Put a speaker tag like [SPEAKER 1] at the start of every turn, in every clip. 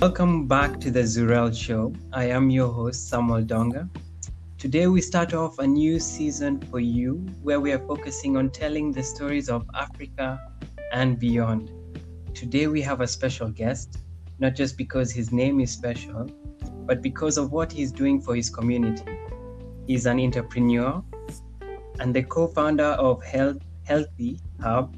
[SPEAKER 1] Welcome back to the Zurel Show. I am your host, Samuel Ndonga. Today, we start off a new season for you where we are focusing on telling the stories of Africa and beyond. Today, we have a special guest, not just because his name is special, but because of what he's doing for his community. He's an entrepreneur and the co founder of Health, Healthee Hub.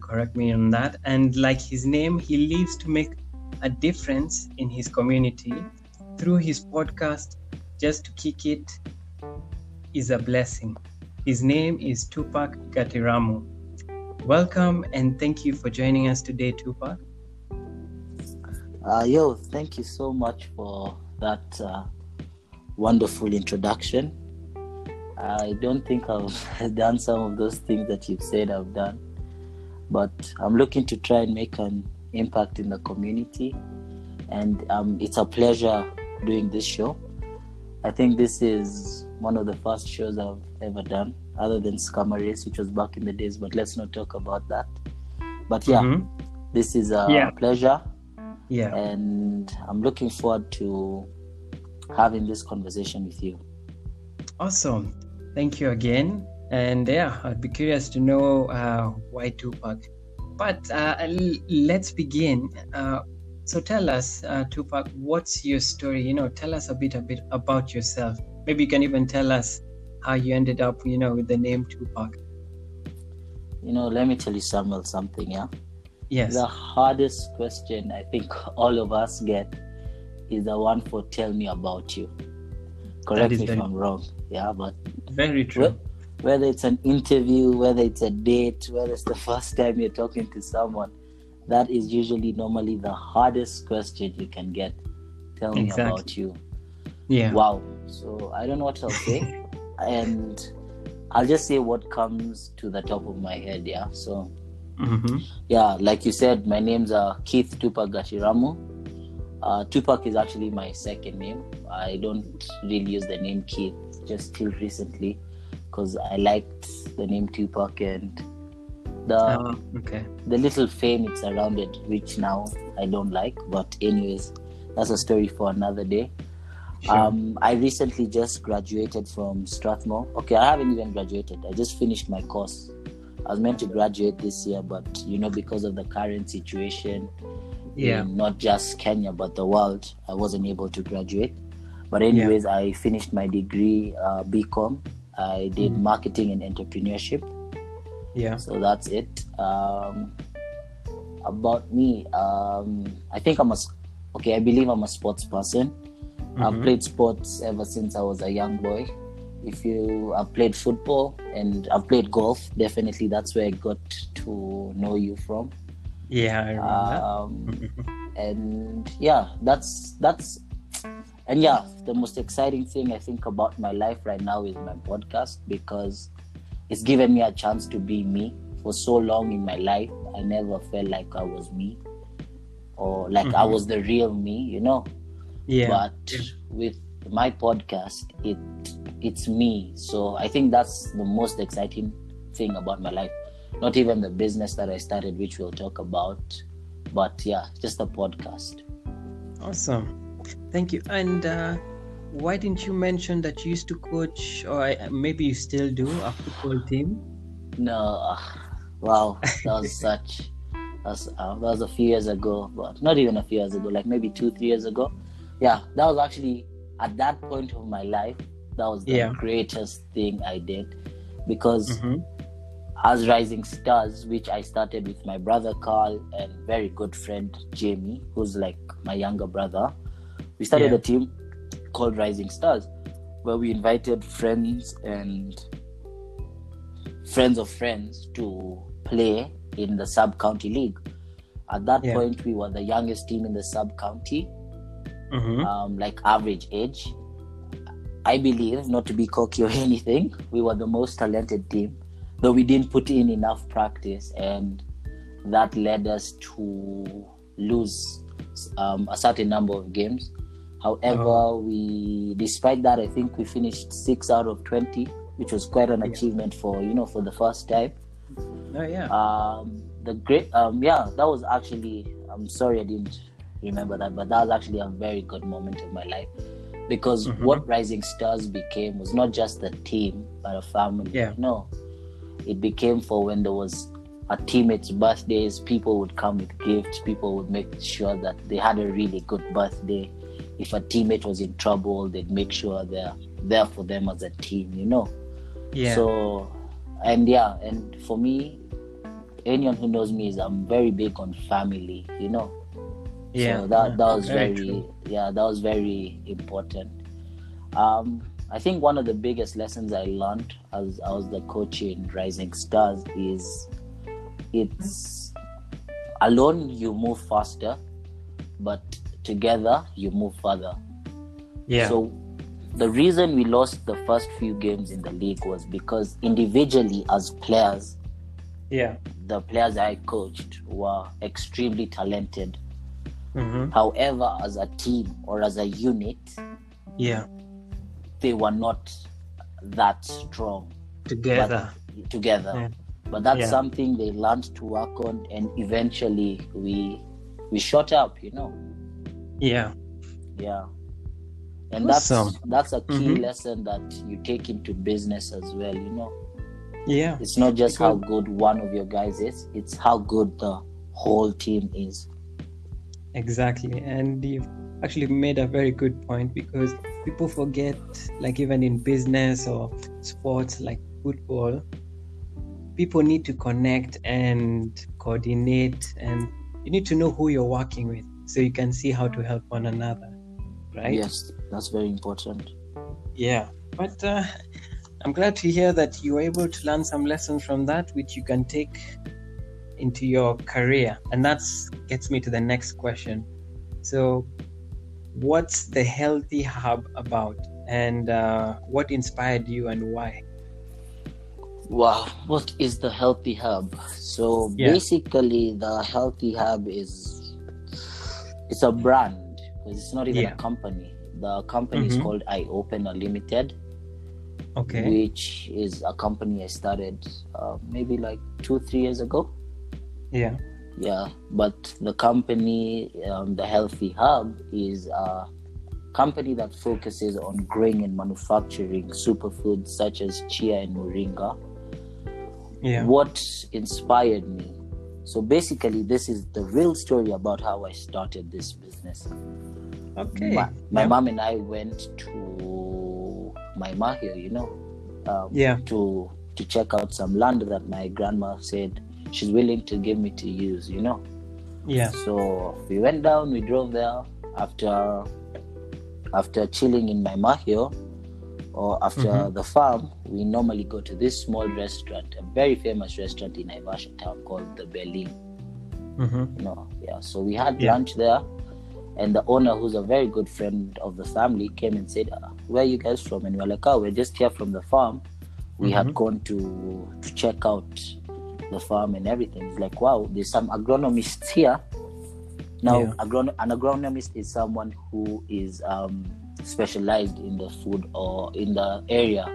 [SPEAKER 1] Correct me on that. And like his name, he lives to make a difference in his community through his podcast, Just to Kick It is a Blessing. His name is Tupac Gatiramu. Welcome and thank you for joining us today, Tupac.
[SPEAKER 2] Uh, yo, thank you so much for that uh, wonderful introduction. I don't think I've done some of those things that you've said I've done, but I'm looking to try and make an impact in the community. And um, it's a pleasure doing this show. I think this is one of the first shows I've ever done, other than Scammer Race, which was back in the days, but let's not talk about that. But yeah, mm-hmm. this is a yeah. pleasure.
[SPEAKER 1] Yeah.
[SPEAKER 2] And I'm looking forward to having this conversation with you.
[SPEAKER 1] Awesome. Thank you again. And yeah, I'd be curious to know uh, why Tupac but uh, let's begin. Uh, so tell us, uh, Tupac, what's your story? You know, tell us a bit, a bit about yourself. Maybe you can even tell us how you ended up, you know, with the name Tupac.
[SPEAKER 2] You know, let me tell you, Samuel, something. Yeah.
[SPEAKER 1] Yes.
[SPEAKER 2] The hardest question I think all of us get is the one for "Tell me about you." Correct me if I'm wrong. Yeah, but
[SPEAKER 1] very true
[SPEAKER 2] whether it's an interview, whether it's a date, whether it's the first time you're talking to someone, that is usually normally the hardest question you can get. Tell me exactly. about you.
[SPEAKER 1] Yeah.
[SPEAKER 2] Wow. So I don't know what I'll say. and I'll just say what comes to the top of my head. Yeah. So,
[SPEAKER 1] mm-hmm.
[SPEAKER 2] yeah, like you said, my name's uh, Keith Tupac Gatiramu. Uh, Tupac is actually my second name. I don't really use the name Keith just till recently because I liked the name Tupac and the
[SPEAKER 1] oh, okay.
[SPEAKER 2] the little fame it's surrounded, which now I don't like. But anyways, that's a story for another day. Sure. Um, I recently just graduated from Strathmore. Okay, I haven't even graduated. I just finished my course. I was meant to graduate this year, but you know, because of the current situation,
[SPEAKER 1] yeah,
[SPEAKER 2] not just Kenya but the world, I wasn't able to graduate. But anyways, yeah. I finished my degree, uh, BCom I did mm-hmm. marketing and entrepreneurship.
[SPEAKER 1] Yeah.
[SPEAKER 2] So that's it. Um, about me, um, I think I'm a okay. I believe I'm a sports person. Mm-hmm. I've played sports ever since I was a young boy. If you, I've played football and I've played golf. Definitely, that's where I got to know you from.
[SPEAKER 1] Yeah, I remember.
[SPEAKER 2] um, and yeah, that's that's and yeah, the most exciting thing I think about my life right now is my podcast because it's given me a chance to be me. For so long in my life, I never felt like I was me or like mm-hmm. I was the real me, you know.
[SPEAKER 1] Yeah.
[SPEAKER 2] But with my podcast, it it's me. So I think that's the most exciting thing about my life. Not even the business that I started, which we'll talk about, but yeah, just a podcast.
[SPEAKER 1] Awesome. Thank you. And uh, why didn't you mention that you used to coach, or maybe you still do, a football team?
[SPEAKER 2] No. Uh, wow, that was such. That was, uh, that was a few years ago, but not even a few years ago, like maybe two, three years ago. Yeah, that was actually at that point of my life. That was the yeah. greatest thing I did because mm-hmm. as Rising Stars, which I started with my brother Carl and very good friend Jamie, who's like my younger brother we started yeah. a team called Rising Stars, where we invited friends and friends of friends to play in the sub county league. At that yeah. point, we were the youngest team in the sub county,
[SPEAKER 1] mm-hmm.
[SPEAKER 2] um, like average age. I believe, not to be cocky or anything, we were the most talented team, though we didn't put in enough practice, and that led us to lose um, a certain number of games. However, oh. we, despite that, I think we finished six out of twenty, which was quite an achievement for you know for the first time.
[SPEAKER 1] Oh yeah.
[SPEAKER 2] Um, the great, um, yeah, that was actually. I'm sorry I didn't remember that, but that was actually a very good moment of my life because
[SPEAKER 1] Mhm.
[SPEAKER 2] what Rising Stars became was not just a team but a family.
[SPEAKER 1] Yeah.
[SPEAKER 2] No, it became for when there was a teammate's birthdays, people would come with gifts. People would make sure that they had a really good birthday. If a teammate was in trouble, they'd make sure they're there for them as a team. You know.
[SPEAKER 1] Yeah.
[SPEAKER 2] So, and yeah, and for me, anyone who knows me is I'm very big on family. You know.
[SPEAKER 1] yeah.
[SPEAKER 2] So that that was
[SPEAKER 1] Very
[SPEAKER 2] very, yeah that was very important. Um, I think one of the biggest lessons I learned as I was the coach in Rising Stars is it's alone you move faster, but together you move further.
[SPEAKER 1] Yeah.
[SPEAKER 2] So the reason we lost the first few games in the league was because individually as players,
[SPEAKER 1] yeah.
[SPEAKER 2] the players I coached were extremely talented.
[SPEAKER 1] hmm
[SPEAKER 2] However, as a team or as a unit,
[SPEAKER 1] Yeah.
[SPEAKER 2] they were not that strong
[SPEAKER 1] Together.
[SPEAKER 2] together.
[SPEAKER 1] Yeah.
[SPEAKER 2] But that's
[SPEAKER 1] Yeah.
[SPEAKER 2] something they learned to work on, and eventually we we shot up. You know,
[SPEAKER 1] yeah.
[SPEAKER 2] yeah. And
[SPEAKER 1] Awesome.
[SPEAKER 2] that's that's a key
[SPEAKER 1] Mhm.
[SPEAKER 2] lesson that you take into business as well. You know,
[SPEAKER 1] Yeah.
[SPEAKER 2] it's not just how good one of your guys is; it's how good the whole team is.
[SPEAKER 1] Exactly. And you've actually made a very good point because people forget, like even in business or sports like football, people need to connect and coordinate, and you need to know who you're working with so you can see how to help one another. Right?
[SPEAKER 2] Yes, that's very important.
[SPEAKER 1] Yeah. But uh, I'm glad to hear that you were able to learn some lessons from that, which you can take into your career. And that gets me to the next question. So, what's the Healthee Hub about? And uh, what inspired you and why?
[SPEAKER 2] Wow, what is the Healthee Hub? So
[SPEAKER 1] Yeah.
[SPEAKER 2] basically, the Healthee Hub is it's a brand because it's not even
[SPEAKER 1] Yeah.
[SPEAKER 2] a company. The company is
[SPEAKER 1] Mhm.
[SPEAKER 2] called I Open Unlimited,
[SPEAKER 1] Okay.
[SPEAKER 2] which is a company I started uh, maybe like two three years ago.
[SPEAKER 1] Yeah.
[SPEAKER 2] Yeah, but the company, um, the Healthee Hub, is a company that focuses on growing and manufacturing superfoods such as chia and moringa
[SPEAKER 1] Yeah.
[SPEAKER 2] what inspired me. So basically, this is the real story about how I started this business.
[SPEAKER 1] Okay.
[SPEAKER 2] My, my
[SPEAKER 1] Yeah.
[SPEAKER 2] mom and I went to my mahio, you know, um,
[SPEAKER 1] Yeah.
[SPEAKER 2] to to check out some land that my grandma said she's willing to give me to use, you know.
[SPEAKER 1] Yeah.
[SPEAKER 2] So we went down, we drove there after after chilling in my mahio or after
[SPEAKER 1] Mhm.
[SPEAKER 2] the farm, we normally go to this small restaurant, a very famous restaurant in Naivasha town called the Berlin.
[SPEAKER 1] hmm
[SPEAKER 2] You know, yeah. So we had
[SPEAKER 1] Yeah.
[SPEAKER 2] lunch there, and the owner, who's a very good friend of the family, came and said, uh, "Where are you guys from?" And we we're like, "Oh, we're just here from the farm. We
[SPEAKER 1] Mhm.
[SPEAKER 2] had gone to to check out the farm and everything." It's like, "Wow, there's some agronomists here." Now,
[SPEAKER 1] Yeah.
[SPEAKER 2] agron- an agronomist is someone who is um, specialized in the food or in the area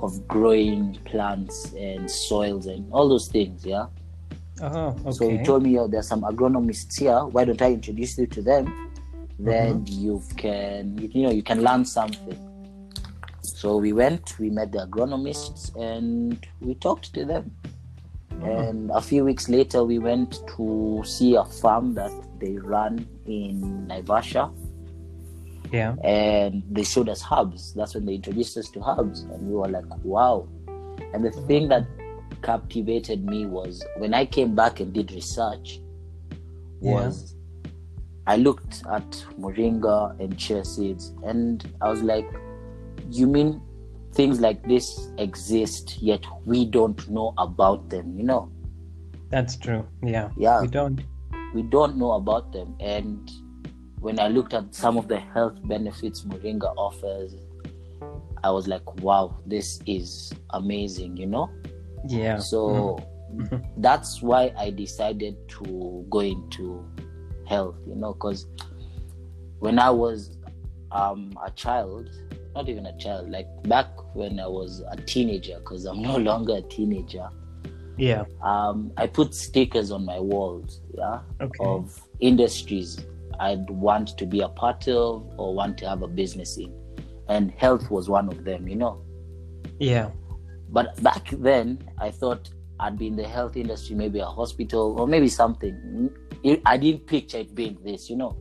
[SPEAKER 2] of growing plants and soils and all those things. Yeah.
[SPEAKER 1] Oh, okay.
[SPEAKER 2] So he told me, oh, there's some agronomists here. Why don't I introduce you to them? Mm-hmm. Then you can, you know, you can learn something. So we went, we met the agronomists, and we talked to them. Uh-huh. And a few weeks later, we went to see a farm that they run in Naivasha,
[SPEAKER 1] yeah.
[SPEAKER 2] and they showed us hubs. That's when they introduced us to hubs, and we were like, wow. And the thing that captivated me was when I came back and did research was I looked at moringa and chia seeds and I was like, you mean things like this exist yet we don't know about them, you know?
[SPEAKER 1] That's true. Yeah.
[SPEAKER 2] Yeah.
[SPEAKER 1] We don't.
[SPEAKER 2] we don't know about them. And when I looked at some of the health benefits Moringa offers, I was like, wow, this is amazing, you know?
[SPEAKER 1] Yeah.
[SPEAKER 2] So
[SPEAKER 1] Mhm.
[SPEAKER 2] that's why I decided to go into health, you know, because when I was um, a child, not even a child, like back when I was a teenager, because I'm no longer a teenager,
[SPEAKER 1] yeah.
[SPEAKER 2] um, I put stickers on my walls, yeah,
[SPEAKER 1] Okay.
[SPEAKER 2] of industries I'd want to be a part of or want to have a business in. And health was one of them, you know.
[SPEAKER 1] Yeah.
[SPEAKER 2] But back then, I thought I'd be in the health industry, maybe a hospital or maybe something. I didn't picture it being this, you know.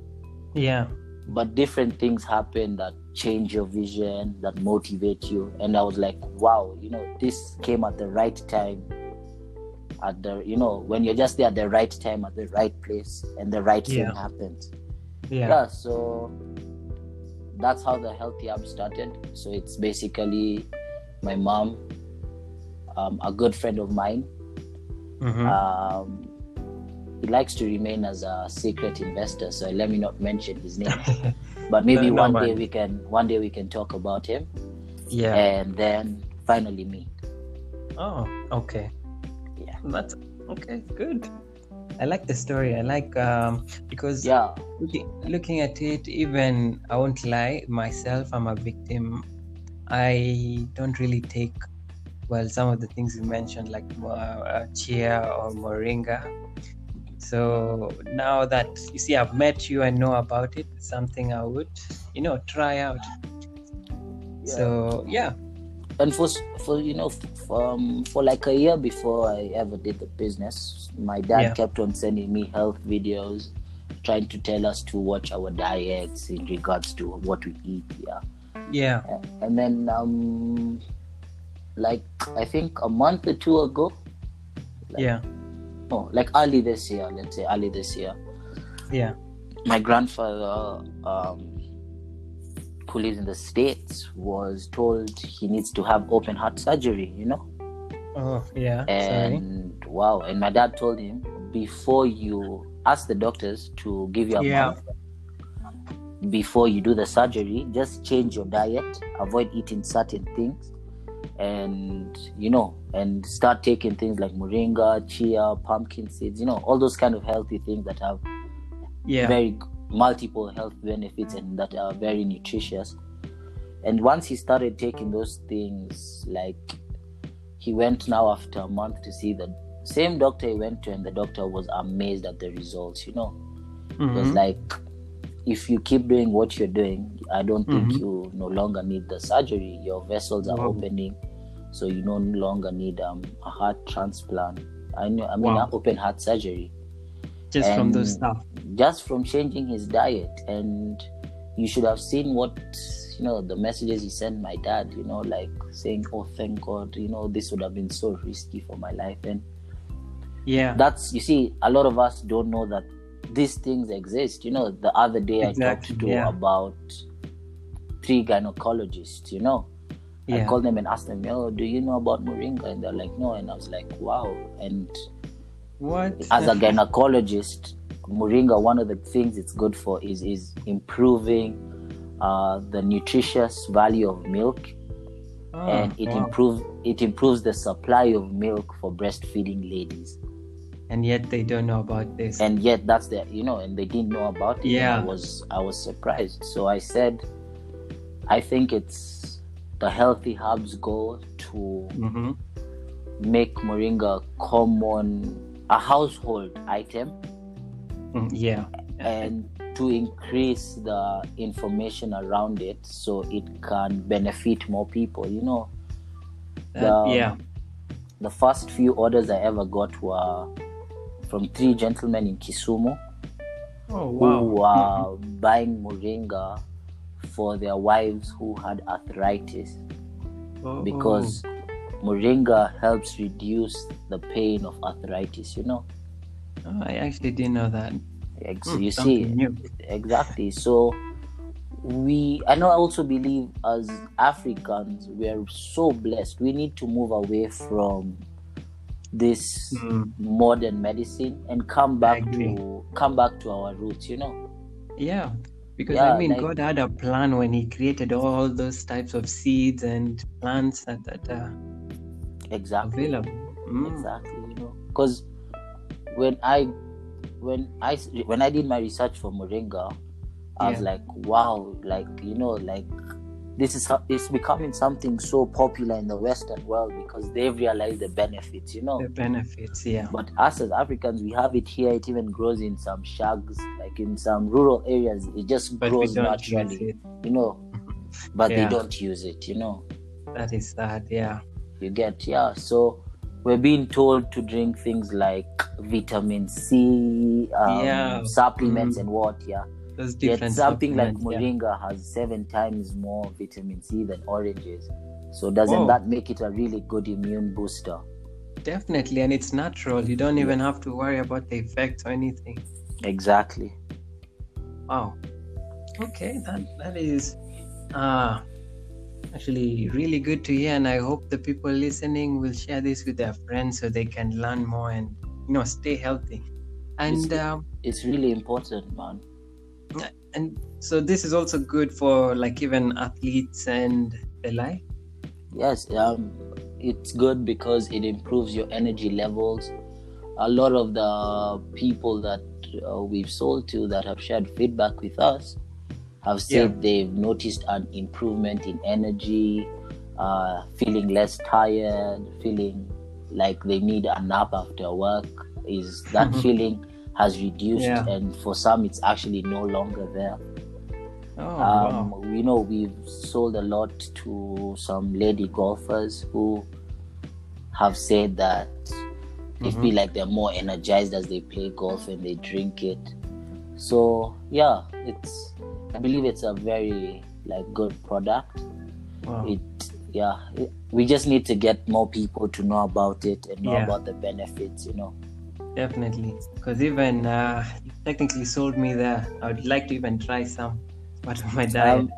[SPEAKER 1] Yeah.
[SPEAKER 2] But different things happen that change your vision, that motivate you. And I was like, wow, you know, this came at the right time. At the, you know, when you're just there at the right time, at the right place, and the right
[SPEAKER 1] Yeah.
[SPEAKER 2] thing happens.
[SPEAKER 1] Yeah.
[SPEAKER 2] Yeah, so that's how the Healthee Hub started. So it's basically my mom, um, a good friend of mine.
[SPEAKER 1] Mhm.
[SPEAKER 2] Um, he likes to remain as a secret investor, so let me not mention his name. But maybe
[SPEAKER 1] No, no
[SPEAKER 2] one day we can one day we can talk about him,
[SPEAKER 1] yeah.
[SPEAKER 2] and then finally me.
[SPEAKER 1] Oh, okay.
[SPEAKER 2] Yeah.
[SPEAKER 1] That's okay. Good. I like the story. I like um because
[SPEAKER 2] Yeah,
[SPEAKER 1] looking, looking at it, even I won't lie, myself, I'm a victim. I don't really take well some of the things you mentioned, like uh, chia or moringa. So now that you see, I've met you and know about it, something I would, you know, try out. So yeah,
[SPEAKER 2] and for for you know for, um, for like a year before I ever did the business, my dad
[SPEAKER 1] Yeah.
[SPEAKER 2] kept on sending me health videos, trying to tell us to watch our diets in regards to what we eat. Yeah,
[SPEAKER 1] yeah,
[SPEAKER 2] and then um, like I think a month or two ago,
[SPEAKER 1] yeah,
[SPEAKER 2] oh, like early this year, let's say early this year,
[SPEAKER 1] yeah.
[SPEAKER 2] my grandfather um who lives in the states was told he needs to have open heart surgery you know
[SPEAKER 1] Oh yeah. Sorry.
[SPEAKER 2] and wow and my dad told him before you ask the doctors to give you a
[SPEAKER 1] Yeah.
[SPEAKER 2] month before you do the surgery just change your diet avoid eating certain things and you know and start taking things like moringa chia pumpkin seeds you know all those kind of healthy things that have
[SPEAKER 1] Yeah.
[SPEAKER 2] very multiple health benefits and that are very nutritious and once he started taking those things like he went now after a month to see the same doctor he went to and the doctor was amazed at the results you know it was like if you keep doing what you're doing i don't think
[SPEAKER 1] Mhm.
[SPEAKER 2] you no longer need the surgery your vessels are
[SPEAKER 1] Wow.
[SPEAKER 2] opening so you no longer need um, a heart transplant i know i mean
[SPEAKER 1] Wow.
[SPEAKER 2] an open heart surgery
[SPEAKER 1] Just from those stuff.
[SPEAKER 2] just from changing his diet. And you should have seen what you know the messages he sent my dad you know like saying oh thank god you know this would have been so risky for my life. And
[SPEAKER 1] Yeah.
[SPEAKER 2] that's you see a lot of us don't know that these things exist. You know the other day i talked to
[SPEAKER 1] yeah.
[SPEAKER 2] about three gynecologists you know. I called them and asked them oh do you know about moringa? And they're like no. And i was like wow. And
[SPEAKER 1] What?
[SPEAKER 2] as a gynecologist, moringa, one of the things it's good for is is improving uh, the nutritious value of milk,
[SPEAKER 1] Oh,
[SPEAKER 2] and it
[SPEAKER 1] wow.
[SPEAKER 2] improves it improves the supply of milk for breastfeeding ladies.
[SPEAKER 1] and yet they don't know about this.
[SPEAKER 2] And yet, that's the you know, and they didn't know about it.
[SPEAKER 1] Yeah.
[SPEAKER 2] I was I was surprised. So I said, I think it's the healthee hub's goal to
[SPEAKER 1] hmm
[SPEAKER 2] make moringa common a household item mm,
[SPEAKER 1] Yeah.
[SPEAKER 2] and to increase the information around it so it can benefit more people you know
[SPEAKER 1] That-
[SPEAKER 2] the- um,
[SPEAKER 1] yeah.
[SPEAKER 2] the first few orders i ever got were from three gentlemen in kisumu
[SPEAKER 1] Oh
[SPEAKER 2] who
[SPEAKER 1] wow.
[SPEAKER 2] were buying moringa for their wives who had arthritis
[SPEAKER 1] Oh, oh.
[SPEAKER 2] because moringa helps reduce the pain of arthritis you know
[SPEAKER 1] oh, I actually didn't know that.
[SPEAKER 2] Ex-
[SPEAKER 1] Hmm,
[SPEAKER 2] you see
[SPEAKER 1] new.
[SPEAKER 2] exactly so we i know i also believe as africans we are so blessed we need to move away from this
[SPEAKER 1] Mm,
[SPEAKER 2] modern medicine and come back to come back to our roots you know
[SPEAKER 1] yeah. Because
[SPEAKER 2] Yeah,
[SPEAKER 1] I mean,
[SPEAKER 2] like-
[SPEAKER 1] God had a plan when He created all those types of seeds and plants that, that are
[SPEAKER 2] exactly
[SPEAKER 1] available. Mm,
[SPEAKER 2] exactly you know because when i when i when i did my research for moringa i was like wow like you know like this is it's becoming something so popular in the Western world because they've realized the benefits, you know.
[SPEAKER 1] The benefits, yeah.
[SPEAKER 2] But us as Africans, we have it here. It even grows in some shags, like in some rural areas. It just
[SPEAKER 1] But
[SPEAKER 2] grows naturally, you know. But
[SPEAKER 1] Yeah.
[SPEAKER 2] they don't use it, you know.
[SPEAKER 1] That is sad, yeah.
[SPEAKER 2] You get yeah. So we're being told to drink things like vitamin C, um,
[SPEAKER 1] Yeah.
[SPEAKER 2] supplements,
[SPEAKER 1] Mhm.
[SPEAKER 2] and what, yeah. Yet something like
[SPEAKER 1] supplements, yeah.
[SPEAKER 2] moringa has seven times more vitamin C than oranges. So doesn't
[SPEAKER 1] Whoa.
[SPEAKER 2] that make it a really good immune booster?
[SPEAKER 1] Definitely, and it's natural. You don't even have to worry about the effects or anything.
[SPEAKER 2] Exactly.
[SPEAKER 1] Wow. Okay, that that is uh actually really good to hear and I hope the people listening will share this with their friends so they can learn more and you know stay healthy. And
[SPEAKER 2] It's-
[SPEAKER 1] um
[SPEAKER 2] It's really important, man.
[SPEAKER 1] and so this is also good for like even athletes and the like.
[SPEAKER 2] Yes, um, it's good because it improves your energy levels. A lot of the people that uh, we've sold to that have shared feedback with us have said they've noticed an improvement in energy, uh, feeling less tired, feeling like they need a nap after work. Is that feeling has reduced,
[SPEAKER 1] Yeah.
[SPEAKER 2] and for some, it's actually no longer there.
[SPEAKER 1] Oh
[SPEAKER 2] Um,
[SPEAKER 1] wow.
[SPEAKER 2] you know, we've sold a lot to some lady golfers who have said that they
[SPEAKER 1] Mhm.
[SPEAKER 2] feel like they're more energized as they play golf and they drink it. So yeah, it's I believe it's a very like good product.
[SPEAKER 1] Wow.
[SPEAKER 2] It yeah, it, we just need to get more people to know about it and know
[SPEAKER 1] Yeah.
[SPEAKER 2] about the benefits. You know.
[SPEAKER 1] Definitely. Because even uh you technically sold me there. I would like to even try some part of my diet.
[SPEAKER 2] Um,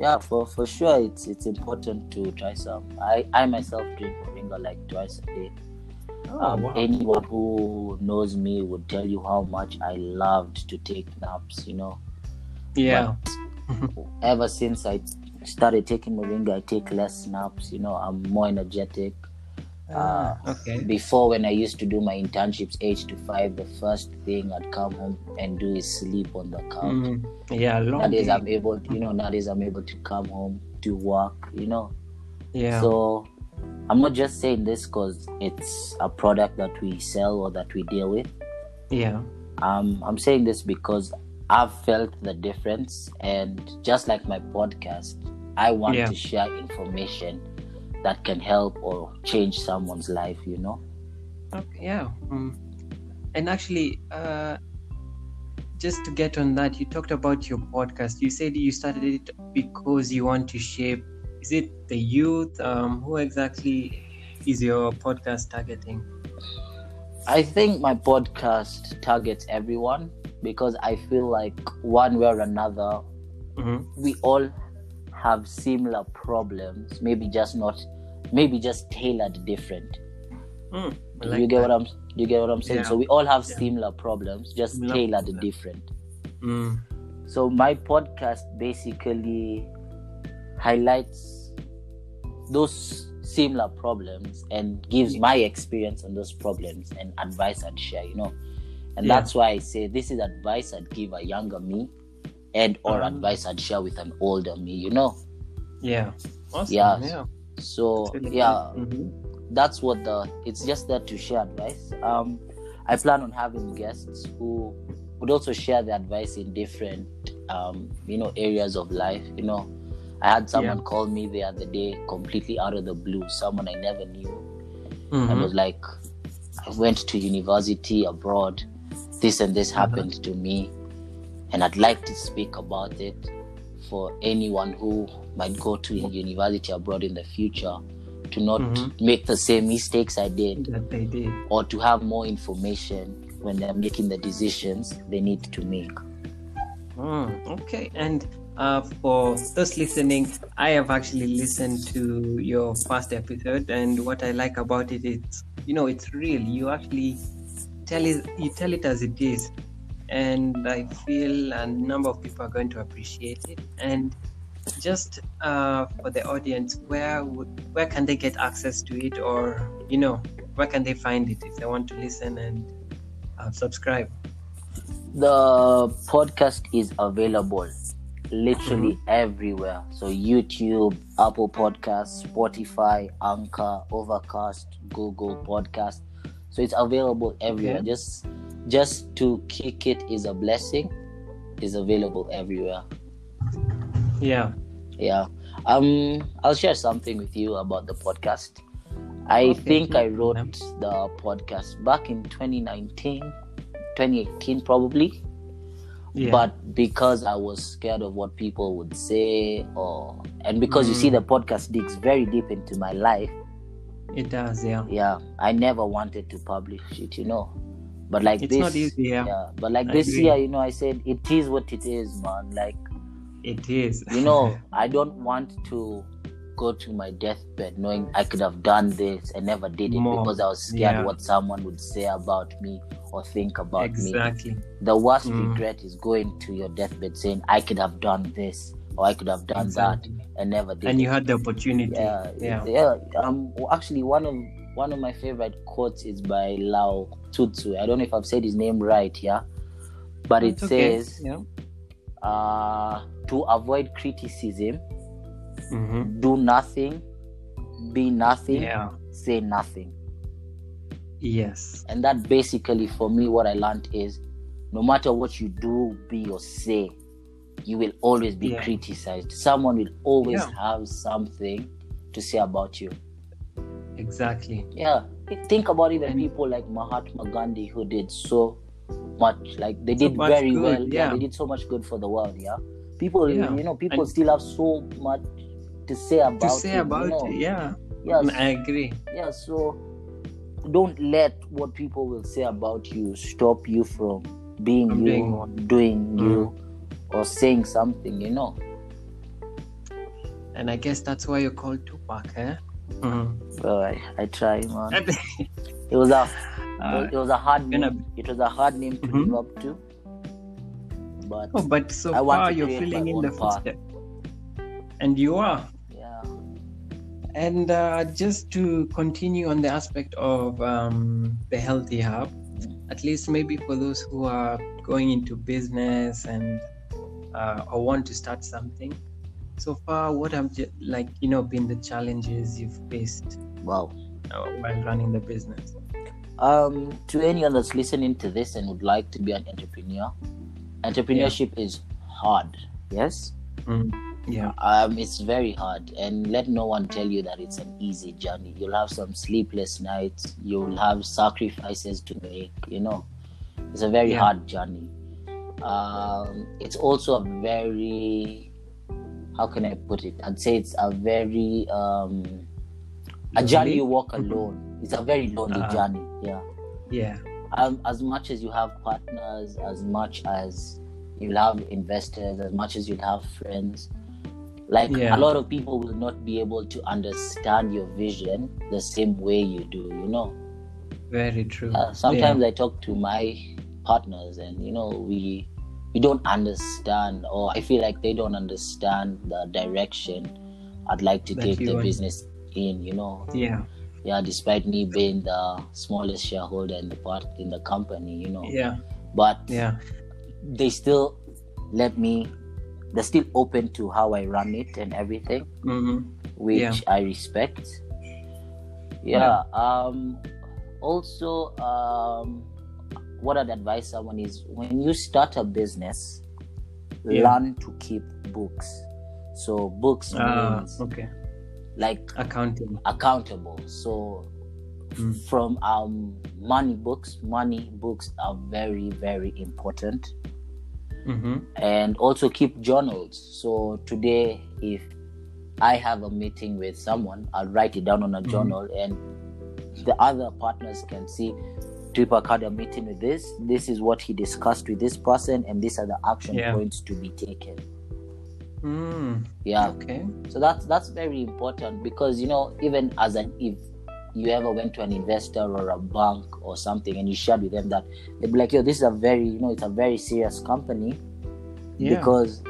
[SPEAKER 2] yeah, for for sure, it's it's important to try some. I I myself drink moringa like twice a day.
[SPEAKER 1] oh
[SPEAKER 2] um,
[SPEAKER 1] wow.
[SPEAKER 2] Anyone who knows me would tell you how much I loved to take naps. You know,
[SPEAKER 1] yeah.
[SPEAKER 2] ever since I started taking moringa, I take less naps. You know, I'm more energetic.
[SPEAKER 1] Ah, okay.
[SPEAKER 2] Before, when I used to do my internships, eight to five, the first thing I'd come home and do is sleep on the couch.
[SPEAKER 1] Mm, yeah, long
[SPEAKER 2] Nowadays,
[SPEAKER 1] day.
[SPEAKER 2] I'm able, you know, nowadays I'm able to come home, do work. You know,
[SPEAKER 1] Yeah.
[SPEAKER 2] So I'm not just saying this because it's a product that we sell or that we deal with.
[SPEAKER 1] yeah.
[SPEAKER 2] Um, I'm saying this because I've felt the difference, and just like my podcast, I want
[SPEAKER 1] Yeah.
[SPEAKER 2] to share information that can help or change someone's life. You know?
[SPEAKER 1] Okay, yeah. Mm. And actually, uh, just to get on that, you talked about your podcast. You said you started it because you want to shape. Is it the youth? Um, who exactly is your podcast targeting?
[SPEAKER 2] I think my podcast targets everyone because I feel like one way or another,
[SPEAKER 1] hmm
[SPEAKER 2] we all have similar problems. Maybe just not, maybe just tailored different.
[SPEAKER 1] Mm,
[SPEAKER 2] Do
[SPEAKER 1] like
[SPEAKER 2] you get
[SPEAKER 1] that.
[SPEAKER 2] what I'm do you get what I'm saying?
[SPEAKER 1] Yeah.
[SPEAKER 2] So we all have
[SPEAKER 1] Yeah.
[SPEAKER 2] similar problems, just
[SPEAKER 1] Similar
[SPEAKER 2] tailored
[SPEAKER 1] problems.
[SPEAKER 2] different.
[SPEAKER 1] Mm,
[SPEAKER 2] So my podcast basically highlights those similar problems and gives my experience on those problems and advice I'd share, you know. And
[SPEAKER 1] Yeah.
[SPEAKER 2] that's why I say this is advice I'd give a younger me and or
[SPEAKER 1] Ah.
[SPEAKER 2] advice I'd share with an older me, you know.
[SPEAKER 1] yeah. Awesome.
[SPEAKER 2] Yeah.
[SPEAKER 1] Yeah.
[SPEAKER 2] So
[SPEAKER 1] really
[SPEAKER 2] yeah,
[SPEAKER 1] good. Mhm.
[SPEAKER 2] that's what the it's just there to share advice um i plan on having guests who would also share the advice in different um you know areas of life you know i had someone call me the other day completely out of the blue someone i never knew and
[SPEAKER 1] Mhm.
[SPEAKER 2] was like i went to university abroad this and this
[SPEAKER 1] Uh-huh.
[SPEAKER 2] happened to me and i'd like to speak about it for anyone who might go to university abroad in the future to not
[SPEAKER 1] Mhm.
[SPEAKER 2] make the same mistakes i did
[SPEAKER 1] That they did.
[SPEAKER 2] or to have more information when they're making the decisions they need to make
[SPEAKER 1] Mm, okay, and uh, for those listening, I have actually listened to your first episode, and what I like about it is, you know, it's real. You actually tell it, you tell it as it is, and I feel a number of people are going to appreciate it. And just uh, for the audience, where would where can they get access to it, or you know, where can they find it if they want to listen and uh, subscribe?
[SPEAKER 2] the podcast is available literally
[SPEAKER 1] Mm-hmm.
[SPEAKER 2] everywhere. So YouTube, Apple Podcasts, Spotify, Anchor, Overcast, Google Podcast. So it's available everywhere.
[SPEAKER 1] Okay.
[SPEAKER 2] Just just to kick it is a blessing. Is available everywhere.
[SPEAKER 1] Yeah.
[SPEAKER 2] Yeah. Um I'll share something with you about the podcast. I
[SPEAKER 1] Okay,
[SPEAKER 2] think I wrote the podcast back in 2019, 2018 probably.
[SPEAKER 1] Yeah.
[SPEAKER 2] But because I was scared of what people would say or and because you see
[SPEAKER 1] Mm.
[SPEAKER 2] the podcast digs very deep into my life,
[SPEAKER 1] it does. Yeah.
[SPEAKER 2] yeah, I never wanted to publish it, you know. But like
[SPEAKER 1] It's
[SPEAKER 2] this
[SPEAKER 1] not easy. Yeah.
[SPEAKER 2] yeah, but like
[SPEAKER 1] I
[SPEAKER 2] this
[SPEAKER 1] agree.
[SPEAKER 2] year, you know, I said it is what it is, man. Like
[SPEAKER 1] It is.
[SPEAKER 2] you know i don't want to go to my deathbed knowing i could have done this and never did it
[SPEAKER 1] More.
[SPEAKER 2] because i was scared
[SPEAKER 1] Yeah.
[SPEAKER 2] what someone would say about me or think about me
[SPEAKER 1] exactly.
[SPEAKER 2] the worst
[SPEAKER 1] Mm.
[SPEAKER 2] regret is going to your deathbed saying i could have done this or i could have done
[SPEAKER 1] Exactly.
[SPEAKER 2] that and never did
[SPEAKER 1] And you had the opportunity.
[SPEAKER 2] yeah
[SPEAKER 1] Yeah.
[SPEAKER 2] yeah um actually one of one of my favorite quotes is by lao tutsu i don't know if i've said his name right yeah but it
[SPEAKER 1] It's okay.
[SPEAKER 2] says
[SPEAKER 1] Yeah.
[SPEAKER 2] uh to avoid criticism
[SPEAKER 1] Mm-hmm.
[SPEAKER 2] do nothing, be nothing,
[SPEAKER 1] Yeah.
[SPEAKER 2] say nothing.
[SPEAKER 1] Yes.
[SPEAKER 2] And that basically, for me, what I learned is no matter what you do, be, or say, you will always be
[SPEAKER 1] Yeah.
[SPEAKER 2] criticized. Someone will always
[SPEAKER 1] Yeah.
[SPEAKER 2] have something to say about you.
[SPEAKER 1] Exactly.
[SPEAKER 2] Yeah. Think about even
[SPEAKER 1] And-
[SPEAKER 2] people like Mahatma Gandhi who did so much, like they
[SPEAKER 1] So
[SPEAKER 2] did very
[SPEAKER 1] good,
[SPEAKER 2] well.
[SPEAKER 1] yeah.
[SPEAKER 2] they did so much good for the world. Yeah. People,
[SPEAKER 1] Yeah.
[SPEAKER 2] you know, people
[SPEAKER 1] And-
[SPEAKER 2] still have so much to say about
[SPEAKER 1] To say
[SPEAKER 2] it,
[SPEAKER 1] about
[SPEAKER 2] you know?
[SPEAKER 1] it. Yeah.
[SPEAKER 2] Yeah,
[SPEAKER 1] I agree.
[SPEAKER 2] yeah so don't let what people will say about you stop you from being you
[SPEAKER 1] doing Mm.
[SPEAKER 2] doing you or saying something you know
[SPEAKER 1] And I guess that's why you're called Tupac, eh? Mhm.
[SPEAKER 2] Bro, I, I try man it was a
[SPEAKER 1] Uh,
[SPEAKER 2] it was a hard
[SPEAKER 1] gonna
[SPEAKER 2] name it was a hard name to
[SPEAKER 1] Mhm.
[SPEAKER 2] live up to but
[SPEAKER 1] oh, but so
[SPEAKER 2] I want
[SPEAKER 1] far
[SPEAKER 2] to
[SPEAKER 1] you're
[SPEAKER 2] create
[SPEAKER 1] filling in the
[SPEAKER 2] path.
[SPEAKER 1] footsteps. And you are.
[SPEAKER 2] yeah
[SPEAKER 1] And uh, just to continue on the aspect of um, the Healthee Hub, at least maybe for those who are going into business and uh, or want to start something. So far, what have like you know been the challenges you've faced
[SPEAKER 2] wow.
[SPEAKER 1] uh, while running the business?
[SPEAKER 2] um to anyone that's listening to this and would like to be an entrepreneur entrepreneurship is hard yes?
[SPEAKER 1] Mm, yeah,
[SPEAKER 2] um, it's very hard and let no one tell you that it's an easy journey. You'll have some sleepless nights you'll have sacrifices to make you know? It's a very
[SPEAKER 1] Yeah.
[SPEAKER 2] hard journey um, it's also a very how can i put it i'd say it's a very um, a journey you walk alone it's a very lonely
[SPEAKER 1] Ah.
[SPEAKER 2] journey yeah
[SPEAKER 1] yeah,
[SPEAKER 2] um, as much as you have partners, as much as you'll have investors, as much as you'll have friends, like
[SPEAKER 1] Yeah.
[SPEAKER 2] a lot of people will not be able to understand your vision the same way you do, you know.
[SPEAKER 1] very true.
[SPEAKER 2] Uh, sometimes I talk to my partners and you know we we don't understand or I feel like they don't understand the direction I'd like to
[SPEAKER 1] That
[SPEAKER 2] take the
[SPEAKER 1] want-
[SPEAKER 2] business in, you know.
[SPEAKER 1] Yeah,
[SPEAKER 2] yeah despite me being the smallest shareholder in the part in the company you know.
[SPEAKER 1] Yeah,
[SPEAKER 2] but
[SPEAKER 1] yeah,
[SPEAKER 2] they still let me they're still open to how i run it and everything
[SPEAKER 1] hmm
[SPEAKER 2] which
[SPEAKER 1] Yeah.
[SPEAKER 2] i respect. Yeah um also um what i'd advise someone is when you start a business
[SPEAKER 1] Yeah.
[SPEAKER 2] learn to keep books so books
[SPEAKER 1] Ah,
[SPEAKER 2] means
[SPEAKER 1] okay.
[SPEAKER 2] like
[SPEAKER 1] Accounting.
[SPEAKER 2] accountable. So
[SPEAKER 1] Mm.
[SPEAKER 2] from um money books, money books are very very important,
[SPEAKER 1] hmm
[SPEAKER 2] and also keep journals. So today, if I have a meeting with someone, I'll write it down on a
[SPEAKER 1] Mhm.
[SPEAKER 2] journal, and the other partners can see. Tupac had a meeting with this. This is what he discussed with this person, and these are the action
[SPEAKER 1] Yeah.
[SPEAKER 2] points to be taken.
[SPEAKER 1] Mm,
[SPEAKER 2] Yeah.
[SPEAKER 1] okay.
[SPEAKER 2] so that's that's very important because you know even as an if you ever went to an investor or a bank or something and you shared with them that they'd be like yo this is a very you know it's a very serious company
[SPEAKER 1] Yeah.
[SPEAKER 2] because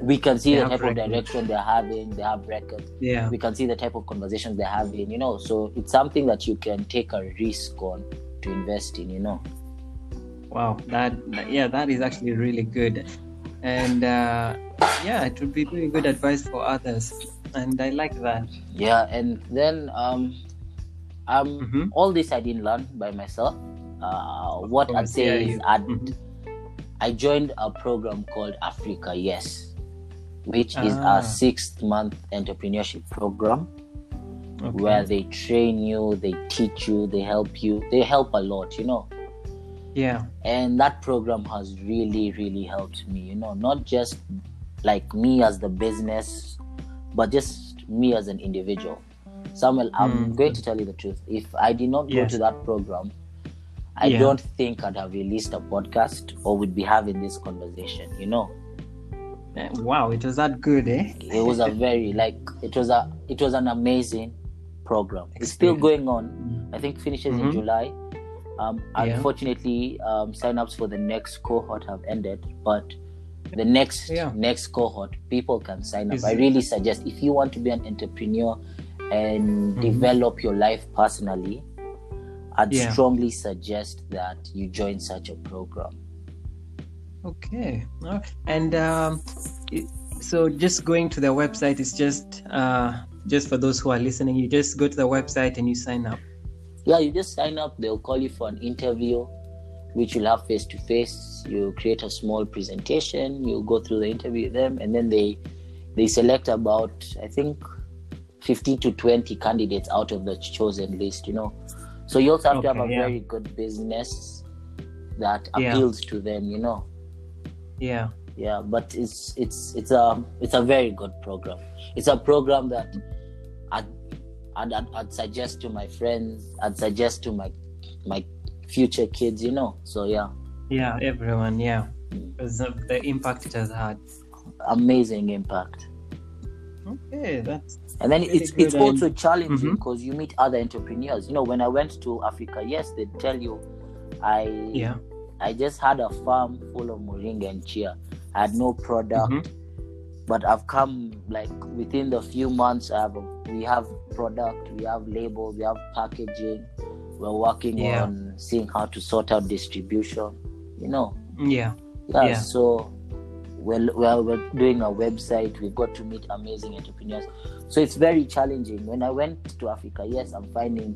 [SPEAKER 2] we can see
[SPEAKER 1] They
[SPEAKER 2] the type of direction they're having they have records
[SPEAKER 1] yeah.
[SPEAKER 2] we can see the type of conversations they're having you know so it's something that you can take a risk on to invest in you know
[SPEAKER 1] Wow. That, yeah, that is actually really good. and uh, yeah, it would be very good advice for others, and I like that.
[SPEAKER 2] Yeah, and then um, um,
[SPEAKER 1] Mhm.
[SPEAKER 2] all this I didn't learn by myself. Uh, what I'd say
[SPEAKER 1] yeah,
[SPEAKER 2] is I'd,
[SPEAKER 1] Mhm.
[SPEAKER 2] I joined a program called Africa Yes, which is
[SPEAKER 1] Ah.
[SPEAKER 2] a six month entrepreneurship program
[SPEAKER 1] Okay.
[SPEAKER 2] where they train you, they teach you, they help you, they help a lot, you know.
[SPEAKER 1] yeah,
[SPEAKER 2] And that program has really, really helped me, you know, not just like me as the business, but just me as an individual. Samuel, I'm
[SPEAKER 1] Mm.
[SPEAKER 2] going to tell you the truth. If I did not go to that program, I
[SPEAKER 1] Yeah.
[SPEAKER 2] don't think I'd have released a podcast or would be having this conversation, you know.
[SPEAKER 1] Wow, it was that good, eh?
[SPEAKER 2] It was a very like it was a it was an amazing program. It's still going on. I think finishes in
[SPEAKER 1] Mhm.
[SPEAKER 2] July. Um,
[SPEAKER 1] Yeah.
[SPEAKER 2] Unfortunately, um, sign-ups for the next cohort have ended, but the next
[SPEAKER 1] Yeah.
[SPEAKER 2] next cohort, people can sign up.
[SPEAKER 1] Is-
[SPEAKER 2] I really suggest if you want to be an entrepreneur and
[SPEAKER 1] Mhm.
[SPEAKER 2] develop your life personally, I'd
[SPEAKER 1] Yeah.
[SPEAKER 2] strongly suggest that you join such a program.
[SPEAKER 1] Okay. And um, so just going to the website is just uh, just for those who are listening. You just go to the website and you sign up.
[SPEAKER 2] Yeah, you just sign up. They'll call you for an interview, which you'll have face to face. You create a small presentation. You go through the interview with them, and then they they select about I think fifteen to twenty candidates out of the chosen list. You know, so you also have to have a
[SPEAKER 1] yeah.
[SPEAKER 2] very good business that
[SPEAKER 1] Yeah.
[SPEAKER 2] appeals to them. You know,
[SPEAKER 1] Yeah.
[SPEAKER 2] yeah. But it's it's it's a it's a very good program. It's a program that I'd, I'd, I'd, I'd suggest to my friends. I'd suggest to my my future kids. You know, so yeah,
[SPEAKER 1] Yeah. Everyone. Yeah. Of the impact it has had.
[SPEAKER 2] amazing impact.
[SPEAKER 1] Okay. That's
[SPEAKER 2] And then
[SPEAKER 1] Really
[SPEAKER 2] it's it's
[SPEAKER 1] and-
[SPEAKER 2] also challenging because you meet other entrepreneurs. You know, when I went to Africa, yes, they tell you, I
[SPEAKER 1] yeah.
[SPEAKER 2] I just had a farm full of moringa and chia. I had no product,
[SPEAKER 1] Mhm.
[SPEAKER 2] But I've come like within the few months. Have we have product, we have label, we have packaging. We're working
[SPEAKER 1] Yeah.
[SPEAKER 2] on seeing how to sort out distribution. You know,
[SPEAKER 1] Yeah.
[SPEAKER 2] yeah.
[SPEAKER 1] Yeah.
[SPEAKER 2] So we're, we're we're doing a website. We've got to meet amazing entrepreneurs. So it's very challenging. When I went to Africa, yes, I'm finding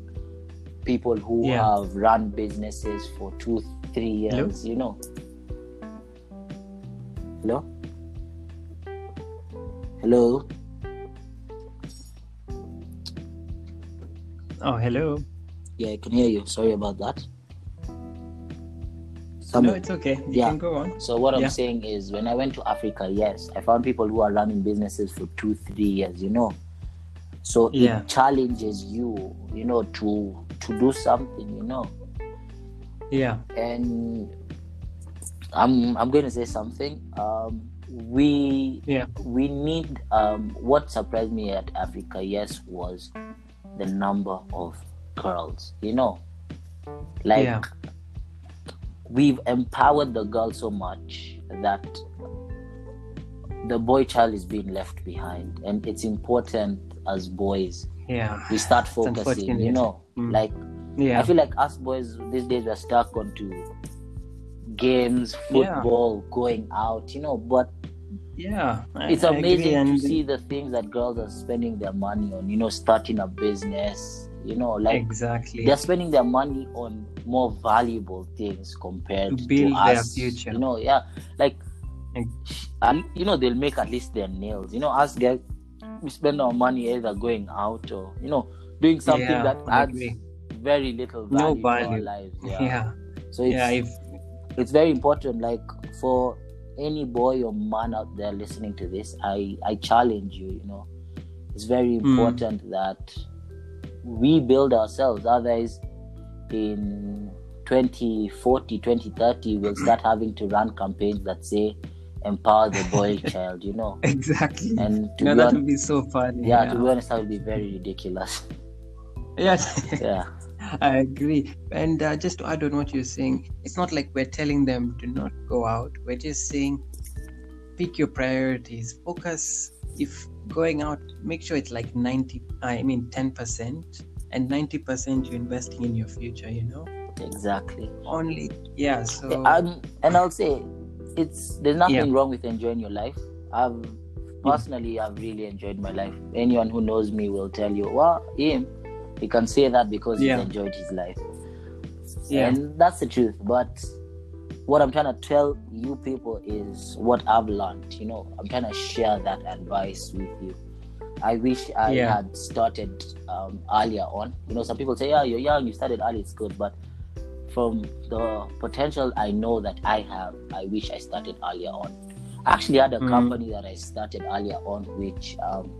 [SPEAKER 2] people who
[SPEAKER 1] Yeah.
[SPEAKER 2] have run businesses for two, three
[SPEAKER 1] Hello?
[SPEAKER 2] years. You know. Hello. Hello.
[SPEAKER 1] Oh, hello.
[SPEAKER 2] Yeah, I can hear you. Sorry about that.
[SPEAKER 1] No, it's okay. You
[SPEAKER 2] Yeah.
[SPEAKER 1] can go on.
[SPEAKER 2] So what I'm saying is, when I went to Africa, yes, I found people who are running businesses for two, three years. You know, so
[SPEAKER 1] Yeah.
[SPEAKER 2] it challenges you, you know, to to do something. You know,
[SPEAKER 1] Yeah.
[SPEAKER 2] and I'm I'm going to say something. Um, we
[SPEAKER 1] Yeah.
[SPEAKER 2] we need. Um, what surprised me at Africa, yes, was the number of girls. You know, like
[SPEAKER 1] Yeah.
[SPEAKER 2] we've empowered the girl so much that the boy child is being left behind and it's important as boys
[SPEAKER 1] Yeah.
[SPEAKER 2] we start focusing you know
[SPEAKER 1] Mm.
[SPEAKER 2] like
[SPEAKER 1] Yeah.
[SPEAKER 2] i feel like us boys these days we're stuck onto games
[SPEAKER 1] Yeah.
[SPEAKER 2] football going out you know but
[SPEAKER 1] yeah.
[SPEAKER 2] It's
[SPEAKER 1] I
[SPEAKER 2] amazing to
[SPEAKER 1] and-
[SPEAKER 2] see the things that girls are spending their money on you know starting a business you know like
[SPEAKER 1] exactly.
[SPEAKER 2] they're spending their money on more valuable things compared
[SPEAKER 1] To
[SPEAKER 2] to,
[SPEAKER 1] build their
[SPEAKER 2] us.
[SPEAKER 1] future.
[SPEAKER 2] You know, yeah, like, and you know, they'll make at least their nails. You know, us guys, we spend our money either going out or you know, doing something
[SPEAKER 1] Yeah,
[SPEAKER 2] that
[SPEAKER 1] I
[SPEAKER 2] adds very little
[SPEAKER 1] No
[SPEAKER 2] value, to our lives.
[SPEAKER 1] Yeah.
[SPEAKER 2] Yeah. So it's
[SPEAKER 1] Yeah. If
[SPEAKER 2] it's very important. Like for any boy or man out there listening to this, I I challenge you. You know, it's very
[SPEAKER 1] Hmm.
[SPEAKER 2] important that we build ourselves. Otherwise, in 2040, 2030, we'll start having to run campaigns that say empower the boy child. You know,
[SPEAKER 1] exactly.
[SPEAKER 2] and to
[SPEAKER 1] no, that
[SPEAKER 2] honest,
[SPEAKER 1] would be so funny.
[SPEAKER 2] yeah, to be honest, that would be very ridiculous.
[SPEAKER 1] Yes.
[SPEAKER 2] Yeah.
[SPEAKER 1] I agree. And uh, just to add on what you're saying, it's not like we're telling them do not go out. We're just saying pick your priorities. Focus. If going out, make sure it's like 90, I mean 10%, and 90% you're investing in your future, you know?
[SPEAKER 2] Exactly.
[SPEAKER 1] Only, yeah. So,
[SPEAKER 2] um, and I'll say it's there's nothing
[SPEAKER 1] Yeah.
[SPEAKER 2] wrong with enjoying your life. I've personally I've really enjoyed my life. Anyone who knows me will tell you, well, him, he can say that because
[SPEAKER 1] Yeah.
[SPEAKER 2] he's enjoyed his life.
[SPEAKER 1] Yeah.
[SPEAKER 2] And that's the truth. But what I'm trying to tell you people is what I've learned. You know, I'm trying to share that advice with you. I wish I
[SPEAKER 1] Yeah.
[SPEAKER 2] had started um, earlier on. You know, some people say, "Yeah, you're young, you started early, it's good." But from the potential I know that I have, I wish I started earlier on. I actually had a
[SPEAKER 1] Mm.
[SPEAKER 2] company that I started earlier on, which um,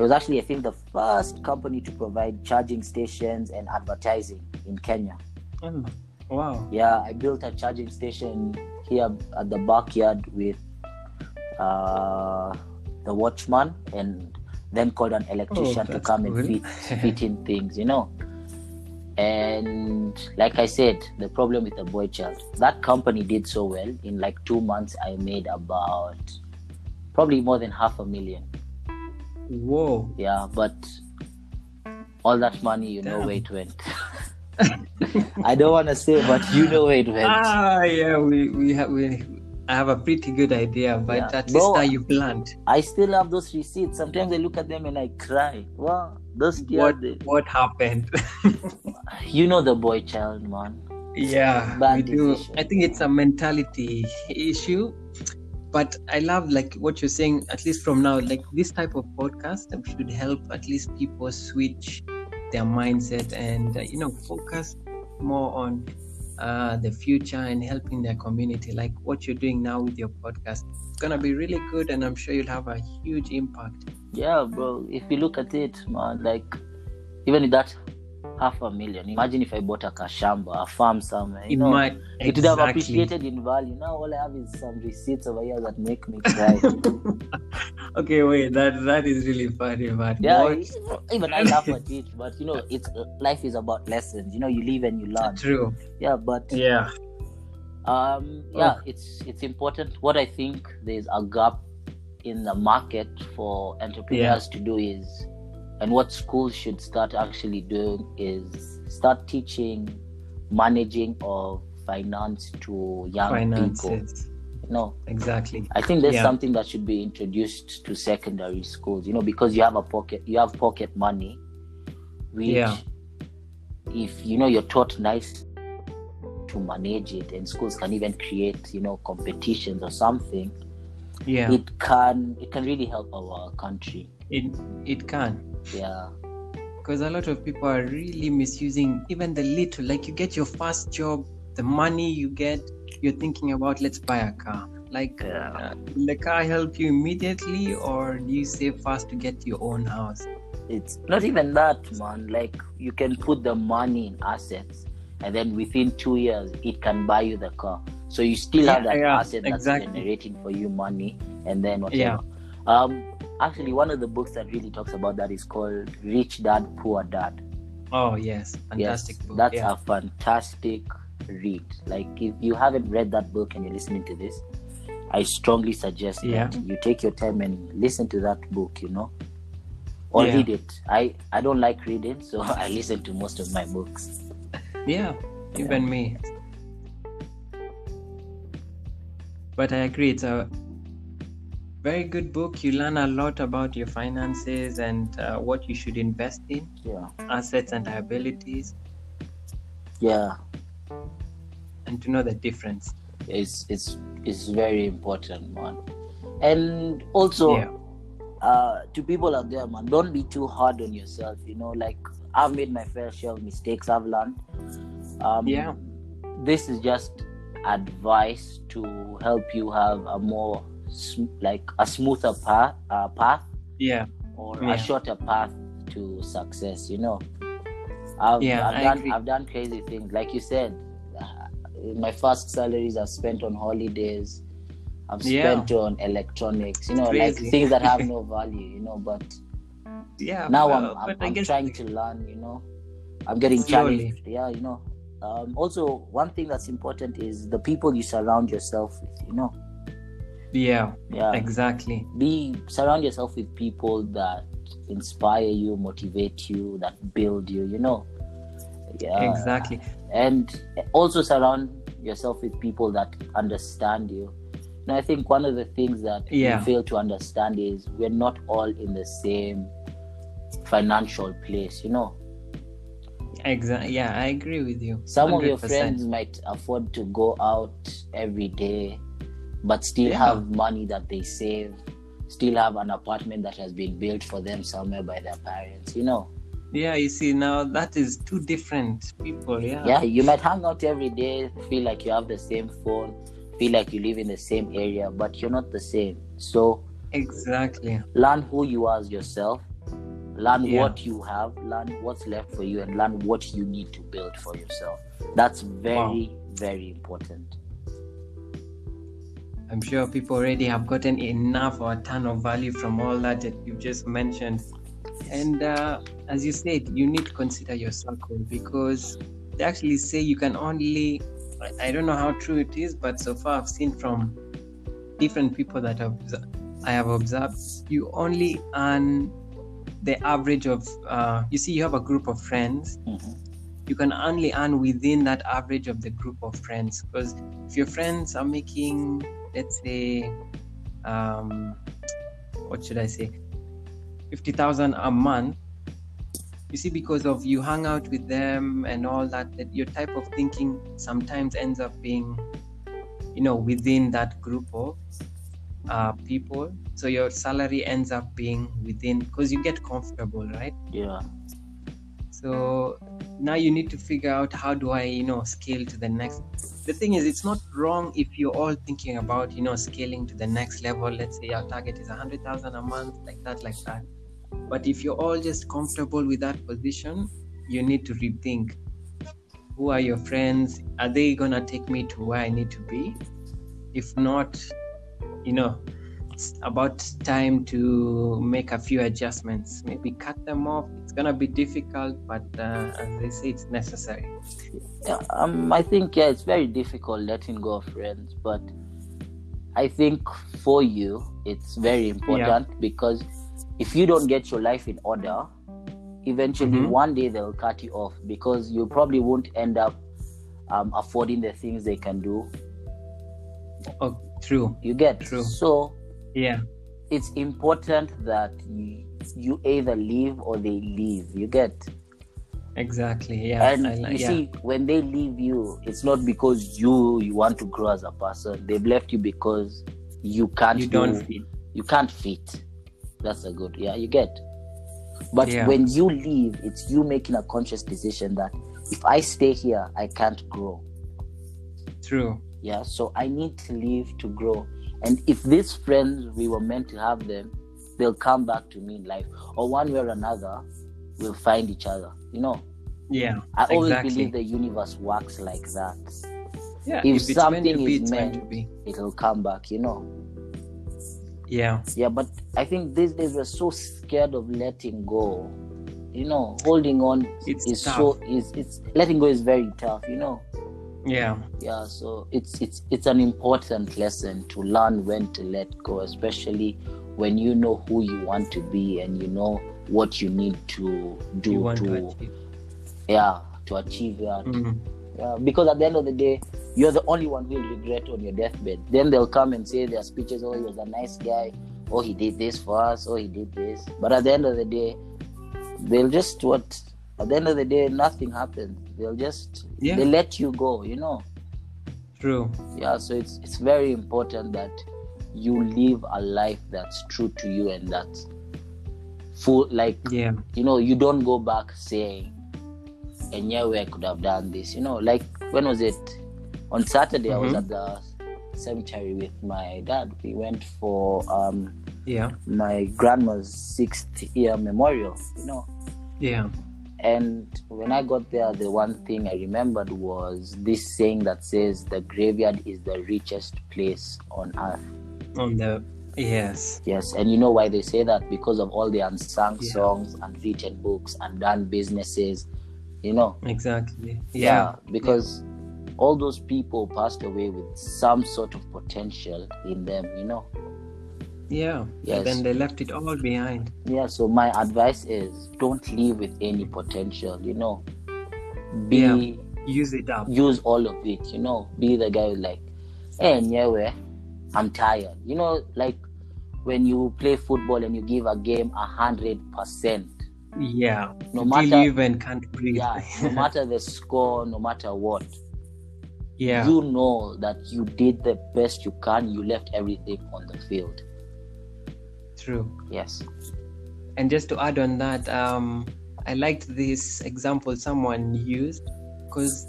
[SPEAKER 2] it was actually, I think, the first company to provide charging stations and advertising in Kenya.
[SPEAKER 1] Oh, wow.
[SPEAKER 2] Yeah, I built a charging station here at the backyard with uh, the watchman and then called an electrician to
[SPEAKER 1] Oh, that's
[SPEAKER 2] come and fit, fit in things, you know. And like I said, the problem with the boy child, that company did so well. In like two months, I made about probably more than half a million.
[SPEAKER 1] Whoa.
[SPEAKER 2] Yeah, but all that money, you know where it went. I don't want to say, but you know where it went.
[SPEAKER 1] Ah, yeah, we we have we. I have a pretty good idea, but
[SPEAKER 2] Yeah.
[SPEAKER 1] at least now you planned.
[SPEAKER 2] I still have those receipts. Sometimes I look at them and I cry. Wow, those
[SPEAKER 1] What what happened?
[SPEAKER 2] you know the boy child, man.
[SPEAKER 1] yeah,
[SPEAKER 2] Bad
[SPEAKER 1] we do. I think it's a mentality issue. But I love like what you're saying. At least from now, like this type of podcast should help at least people switch their mindset and uh, you know focus more on uh, the future and helping their community. Like what you're doing now with your podcast, it's gonna be really good, and I'm sure you'll have a huge impact.
[SPEAKER 2] Yeah, bro. If you look at it, man, like even with that half a million, imagine if I bought a kashamba, a farm somewhere. You
[SPEAKER 1] It
[SPEAKER 2] know,
[SPEAKER 1] might
[SPEAKER 2] it would have appreciated in value. Now all I have is some receipts over here that make me cry.
[SPEAKER 1] okay, wait, that that is really funny, but
[SPEAKER 2] yeah,
[SPEAKER 1] what?
[SPEAKER 2] even I laugh at it, but you know, it's life is about lessons. You know, you live and you learn.
[SPEAKER 1] True.
[SPEAKER 2] Yeah, but
[SPEAKER 1] Yeah.
[SPEAKER 2] um yeah it's it's important what i think there's a gap in the market for entrepreneurs to do is and what schools should start actually doing is start teaching managing of finance to young people
[SPEAKER 1] Finances.
[SPEAKER 2] you
[SPEAKER 1] Exactly.
[SPEAKER 2] i think there's
[SPEAKER 1] Yeah.
[SPEAKER 2] something that should be introduced to secondary schools you know because you have a pocket you have pocket money which
[SPEAKER 1] Yeah.
[SPEAKER 2] if you know you're taught nice to manage it and schools can even create you know competitions or something
[SPEAKER 1] Yeah.
[SPEAKER 2] it can it can really help our country
[SPEAKER 1] It it can.
[SPEAKER 2] Yeah
[SPEAKER 1] Because a lot of people are really misusing even the little. Like you get your first job, the money you get, you're thinking about let's buy a car. Like
[SPEAKER 2] Yeah.
[SPEAKER 1] uh, will the car help you immediately or do you save fast to get your own house?
[SPEAKER 2] it's not even that man like you can put the money in assets and then within two years it can buy you the car so you still have that
[SPEAKER 1] yeah,
[SPEAKER 2] asset that's
[SPEAKER 1] exactly.
[SPEAKER 2] generating for you money and then whatever
[SPEAKER 1] Yeah.
[SPEAKER 2] um actually one of the books that really talks about that is called rich dad poor dad
[SPEAKER 1] Oh yes. Fantastic
[SPEAKER 2] yes
[SPEAKER 1] book.
[SPEAKER 2] that's
[SPEAKER 1] yeah.
[SPEAKER 2] a fantastic read like if you haven't read that book and you're listening to this i strongly suggest
[SPEAKER 1] Yeah.
[SPEAKER 2] that you take your time and listen to that book you know or
[SPEAKER 1] Yeah.
[SPEAKER 2] read it i i don't like reading so i listen to most of my books
[SPEAKER 1] Yeah, even me. But I agree, it's a very good book. You learn a lot about your finances and uh, what you should invest in,
[SPEAKER 2] yeah
[SPEAKER 1] assets and liabilities,
[SPEAKER 2] yeah
[SPEAKER 1] and to know the difference.
[SPEAKER 2] it's it's it's very important man and also
[SPEAKER 1] Yeah.
[SPEAKER 2] uh to people out there man don't be too hard on yourself you know like i've made my fair share of mistakes i've learned um
[SPEAKER 1] Yeah.
[SPEAKER 2] this is just advice to help you have a more like a smoother path uh, path
[SPEAKER 1] Yeah,
[SPEAKER 2] or
[SPEAKER 1] Yeah.
[SPEAKER 2] a shorter path to success you know i've,
[SPEAKER 1] Yeah,
[SPEAKER 2] I've done
[SPEAKER 1] agree.
[SPEAKER 2] i've done crazy things like you said uh, my first salaries i've spent on holidays i've
[SPEAKER 1] Yeah.
[SPEAKER 2] spent on electronics you know
[SPEAKER 1] Crazy.
[SPEAKER 2] like things that have no value you know but
[SPEAKER 1] yeah.
[SPEAKER 2] now
[SPEAKER 1] well,
[SPEAKER 2] i'm, I'm,
[SPEAKER 1] I
[SPEAKER 2] I'm trying to learn you know i'm getting
[SPEAKER 1] Slowly.
[SPEAKER 2] challenged yeah you know um, also one thing that's important is the people you surround yourself with you know
[SPEAKER 1] Yeah,
[SPEAKER 2] yeah
[SPEAKER 1] exactly.
[SPEAKER 2] be surround yourself with people that inspire you motivate you that build you you know yeah
[SPEAKER 1] Exactly.
[SPEAKER 2] and also surround yourself with people that understand you And I think one of the things that
[SPEAKER 1] Yeah.
[SPEAKER 2] we fail to understand is we're not all in the same financial place, you know.
[SPEAKER 1] Exactly. Yeah, I agree with you.
[SPEAKER 2] Some of your friends might afford to go out every day, but still
[SPEAKER 1] Yeah.
[SPEAKER 2] have money that they save, still have an apartment that has been built for them somewhere by their parents, you know.
[SPEAKER 1] Yeah, you see now that is two different people. Yeah.
[SPEAKER 2] Yeah, you might hang out every day, feel like you have the same phone, feel like you live in the same area, but you're not the same. So
[SPEAKER 1] Exactly.
[SPEAKER 2] learn who you are as yourself, learn
[SPEAKER 1] Yeah.
[SPEAKER 2] what you have, learn what's left for you, and learn what you need to build for yourself. That's very, very important.
[SPEAKER 1] I'm sure people already have gotten enough or a ton of value from all that that you've just mentioned. And uh, as you said, you need to consider your circle because they actually say you can only, I- don't know how true it is, but so far I've seen from different people that have, I have observed, you only earn the average of, uh, you see, you have a group of friends
[SPEAKER 2] Mhm.
[SPEAKER 1] you can only earn within that average of the group of friends because if your friends are making let's say um what should i say? 50000 a month. You see because of you hang out with them and all that that your type of thinking sometimes ends up being you know within that group of uh, people. So your salary ends up being within because you get comfortable right?
[SPEAKER 2] Yeah.
[SPEAKER 1] so now you need to figure out how do i you know scale to the next the thing is it's not wrong if you're all thinking about you know scaling to the next level. Let's say your target is 100000 a month like that like that. But if you're all just comfortable with that position you need to rethink. Who are your friends? Are they gonna take me to where i need to be? If not you know it's about time to make a few adjustments maybe cut them off it's gonna be difficult but uh, as they say it's necessary
[SPEAKER 2] Yeah, um, I think yeah, it's very difficult letting go of friends, but I think for you it's very important because if you don't get your life in order, eventually
[SPEAKER 1] Mhm.
[SPEAKER 2] one day they'll cut you off because you probably won't end up um, affording the things they can do.
[SPEAKER 1] oh true
[SPEAKER 2] You get
[SPEAKER 1] True.
[SPEAKER 2] so
[SPEAKER 1] yeah.
[SPEAKER 2] It's important that you, you either leave or they leave. You get?
[SPEAKER 1] Exactly yeah
[SPEAKER 2] and
[SPEAKER 1] I
[SPEAKER 2] you
[SPEAKER 1] yeah.
[SPEAKER 2] see when they leave you it's not because you you want to grow as a person. They've left you because you can't
[SPEAKER 1] you
[SPEAKER 2] do-
[SPEAKER 1] don't feel
[SPEAKER 2] you can't fit. That's a good yeah you get? But
[SPEAKER 1] Yeah.
[SPEAKER 2] when you leave it's you making a conscious decision that if i stay here i can't grow.
[SPEAKER 1] True.
[SPEAKER 2] Yeah so i need to leave to grow and if these friends we were meant to have them they'll come back to me in life or one way or another we'll find each other you know
[SPEAKER 1] yeah
[SPEAKER 2] I always believe the universe works like that.
[SPEAKER 1] yeah
[SPEAKER 2] if
[SPEAKER 1] if, it's meant
[SPEAKER 2] something
[SPEAKER 1] be
[SPEAKER 2] is
[SPEAKER 1] meant to be
[SPEAKER 2] It'll come back, you know.
[SPEAKER 1] yeah
[SPEAKER 2] Yeah, but I think these days we're so scared of letting go. You know, holding on
[SPEAKER 1] It's
[SPEAKER 2] is
[SPEAKER 1] tough.
[SPEAKER 2] so is it's letting go is very tough, you know.
[SPEAKER 1] Yeah
[SPEAKER 2] Yeah, so it's it's it's an important lesson to learn when to let go, especially when you know who you want to be and you know what you need to do to,
[SPEAKER 1] to
[SPEAKER 2] yeah to achieve that.
[SPEAKER 1] Mhm.
[SPEAKER 2] Yeah, because at the end of the day, you're the only one who will regret on your deathbed. Then they'll come and say their speeches, oh, he was a nice guy, oh, he did this for us, oh, he did this. But at the end of the day, they'll just what? At the end of the day, nothing happens. They'll just
[SPEAKER 1] Yeah.
[SPEAKER 2] they let you go, you know.
[SPEAKER 1] true
[SPEAKER 2] Yeah, so it's it's very important that you live a life that's true to you and that's full like
[SPEAKER 1] yeah
[SPEAKER 2] you know, you don't go back saying, and yeah, I could have done this. You know, like when was it? On Saturday, I was
[SPEAKER 1] Mhm.
[SPEAKER 2] at the cemetery with my dad. We went for um,
[SPEAKER 1] yeah
[SPEAKER 2] my grandma's sixth year memorial. You know,
[SPEAKER 1] yeah
[SPEAKER 2] and when I got there, the one thing I remembered was this saying that says the graveyard is the richest place on earth.
[SPEAKER 1] on the yes
[SPEAKER 2] Yes, and you know why they say that? Because of all the unsung
[SPEAKER 1] Yeah.
[SPEAKER 2] songs and written books and done businesses. You know,
[SPEAKER 1] exactly
[SPEAKER 2] yeah,
[SPEAKER 1] yeah
[SPEAKER 2] because all those people passed away with some sort of potential in them. You know,
[SPEAKER 1] yeah
[SPEAKER 2] Yes.
[SPEAKER 1] and then they left it all behind
[SPEAKER 2] yeah. So my advice is don't leave with any potential. You know, be
[SPEAKER 1] Yeah. use it up
[SPEAKER 2] use all of it. You know, be the guy who's like, hey, nyewe, I'm tired. You know, like when you play football and you give a game a hundred percent.
[SPEAKER 1] Yeah.
[SPEAKER 2] No matter
[SPEAKER 1] even can't breathe.
[SPEAKER 2] yeah, no matter the score, no matter what,
[SPEAKER 1] yeah.
[SPEAKER 2] you know that you did the best you can. You left everything on the field.
[SPEAKER 1] True.
[SPEAKER 2] Yes.
[SPEAKER 1] And just to add on that, um, I liked this example someone used because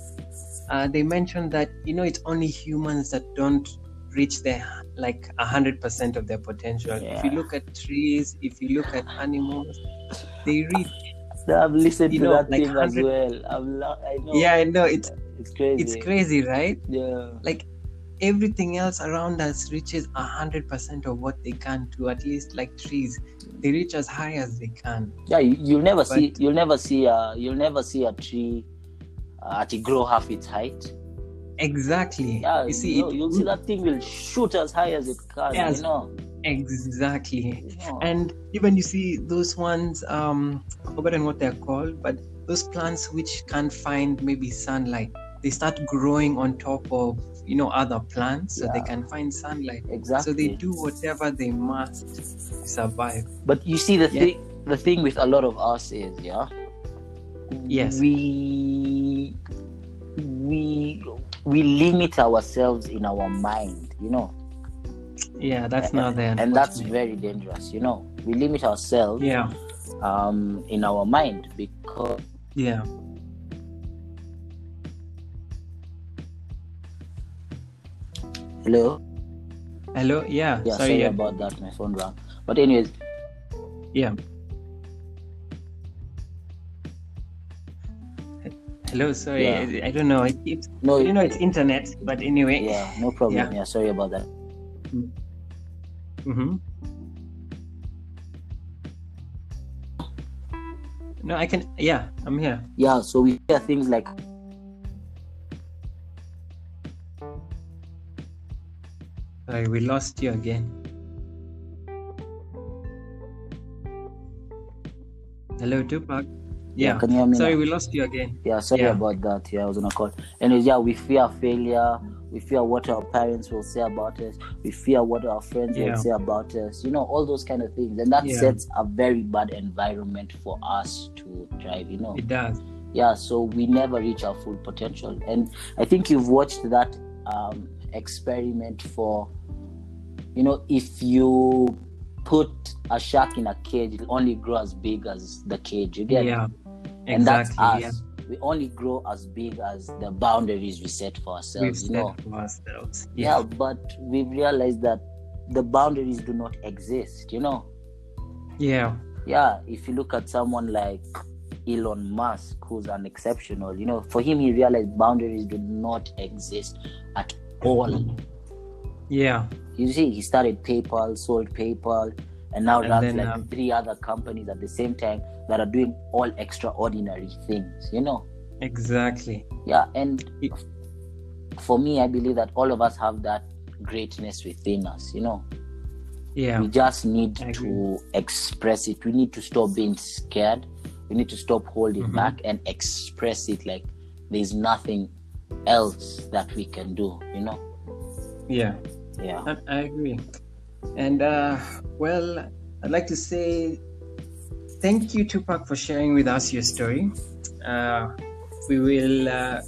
[SPEAKER 1] uh, they mentioned that you know it's only humans that don't reach their like a hundred percent of their potential. If you look at trees, if you look at animals, they reach.
[SPEAKER 2] I've listened
[SPEAKER 1] You
[SPEAKER 2] to
[SPEAKER 1] know,
[SPEAKER 2] that
[SPEAKER 1] like
[SPEAKER 2] thing as well. Lo- I know.
[SPEAKER 1] Yeah, I know it's
[SPEAKER 2] it's crazy.
[SPEAKER 1] it's crazy, right?
[SPEAKER 2] Yeah.
[SPEAKER 1] Like everything else around us reaches a hundred percent of what they can to at least like trees. They reach as high as they can.
[SPEAKER 2] Yeah, you, you'll never see you'll never see a you'll never see a tree uh, at it grow half its height.
[SPEAKER 1] Exactly.
[SPEAKER 2] Yeah,
[SPEAKER 1] you see,
[SPEAKER 2] you'll see that thing will shoot as high as it can.
[SPEAKER 1] Yes.
[SPEAKER 2] You know.
[SPEAKER 1] exactly.
[SPEAKER 2] You know.
[SPEAKER 1] And even you see those ones, um, I've forgotten what they're called, but those plants which can't find maybe sunlight, they start growing on top of you know other plants so they can find sunlight.
[SPEAKER 2] exactly.
[SPEAKER 1] So they do whatever they must to survive.
[SPEAKER 2] But you see, the
[SPEAKER 1] Yeah.
[SPEAKER 2] thing the thing with a lot of us is, yeah.
[SPEAKER 1] Yes.
[SPEAKER 2] We we we limit ourselves in our mind, you know,
[SPEAKER 1] Yeah, that's not there.
[SPEAKER 2] and that's very dangerous. You know, we limit ourselves
[SPEAKER 1] yeah,
[SPEAKER 2] um, in our mind because
[SPEAKER 1] yeah.
[SPEAKER 2] Hello.
[SPEAKER 1] Hello, yeah.
[SPEAKER 2] Yeah,
[SPEAKER 1] sorry,
[SPEAKER 2] sorry
[SPEAKER 1] yeah.
[SPEAKER 2] about that. My phone rang. But anyways,
[SPEAKER 1] yeah. Hello, sorry.
[SPEAKER 2] Yeah.
[SPEAKER 1] I, I don't know. It keeps,
[SPEAKER 2] no,
[SPEAKER 1] you know, it's internet, but anyway.
[SPEAKER 2] yeah, no problem.
[SPEAKER 1] Yeah.
[SPEAKER 2] Yeah, sorry about that.
[SPEAKER 1] Mm-hmm. No, I can. Yeah, I'm here.
[SPEAKER 2] Yeah, so we hear things like
[SPEAKER 1] Sorry, we lost you again. Hello, Tupac. Yeah.
[SPEAKER 2] can you hear me
[SPEAKER 1] Sorry,
[SPEAKER 2] now?
[SPEAKER 1] we lost you again.
[SPEAKER 2] Yeah, sorry
[SPEAKER 1] Yeah.
[SPEAKER 2] about that. Yeah, I was on a call. Anyways, yeah, we fear failure. We fear what our parents will say about us. We fear what our friends
[SPEAKER 1] Yeah.
[SPEAKER 2] will say about us. You know, all those kind of things. And that
[SPEAKER 1] Yeah.
[SPEAKER 2] sets a very bad environment for us to thrive, you know.
[SPEAKER 1] It does.
[SPEAKER 2] Yeah, so we never reach our full potential. And I think you've watched that um, experiment for, you know, if you put a shark in a cage, it'll only grow as big as the cage. You get it?
[SPEAKER 1] Yeah.
[SPEAKER 2] and that's
[SPEAKER 1] Exactly.
[SPEAKER 2] us. We only grow as big as the boundaries we set for
[SPEAKER 1] Yeah. We've
[SPEAKER 2] ourselves. You know,
[SPEAKER 1] for ourselves.
[SPEAKER 2] yeah.
[SPEAKER 1] Yeah.
[SPEAKER 2] But we've realized that the boundaries do not exist. You know,
[SPEAKER 1] Yeah.
[SPEAKER 2] yeah. If you look at someone like Elon Musk, who's an exceptional, you know, for him he realized boundaries do not exist at all.
[SPEAKER 1] Yeah.
[SPEAKER 2] You see, he started PayPal, sold PayPal, and now
[SPEAKER 1] And
[SPEAKER 2] runs
[SPEAKER 1] then,
[SPEAKER 2] like
[SPEAKER 1] um,
[SPEAKER 2] three other companies at the same time that are doing all extraordinary things. You know.
[SPEAKER 1] Exactly.
[SPEAKER 2] yeah and
[SPEAKER 1] It-
[SPEAKER 2] for me i believe that all of us have that greatness within us you know
[SPEAKER 1] Yeah.
[SPEAKER 2] we just need to express it we need to stop being scared we need to stop holding
[SPEAKER 1] Mhm.
[SPEAKER 2] back and express it like there's nothing else that we can do you know
[SPEAKER 1] Yeah.
[SPEAKER 2] Yeah
[SPEAKER 1] I, I agree. And uh, well, I'd like to say thank you, Tupac, for sharing with us your story. Uh, we will, uh,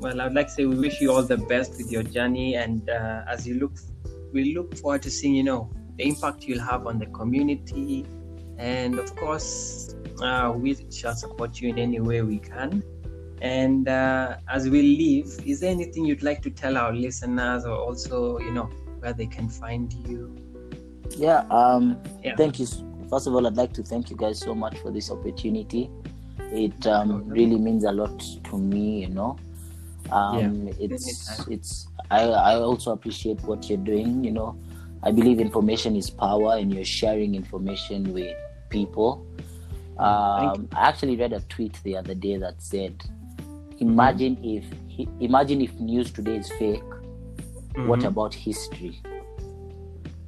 [SPEAKER 1] well, I'd like to say we wish you all the best with your journey. And uh, as you look, we look forward to seeing, you know, the impact you'll have on the community. And of course, uh, we shall support you in any way we can. And uh, as we leave, is there anything you'd like to tell our listeners or also, you know, where they can find you?
[SPEAKER 2] yeah um
[SPEAKER 1] Yeah.
[SPEAKER 2] thank you. First of all i'd like to thank you guys so much for this opportunity. It um really means a lot to me you know. Um it's it's i i also appreciate what you're doing you know. I believe information is power and you're sharing information with people. Um i actually read a tweet the other day that said imagine if imagine if news today is fake what
[SPEAKER 1] Mhm.
[SPEAKER 2] about history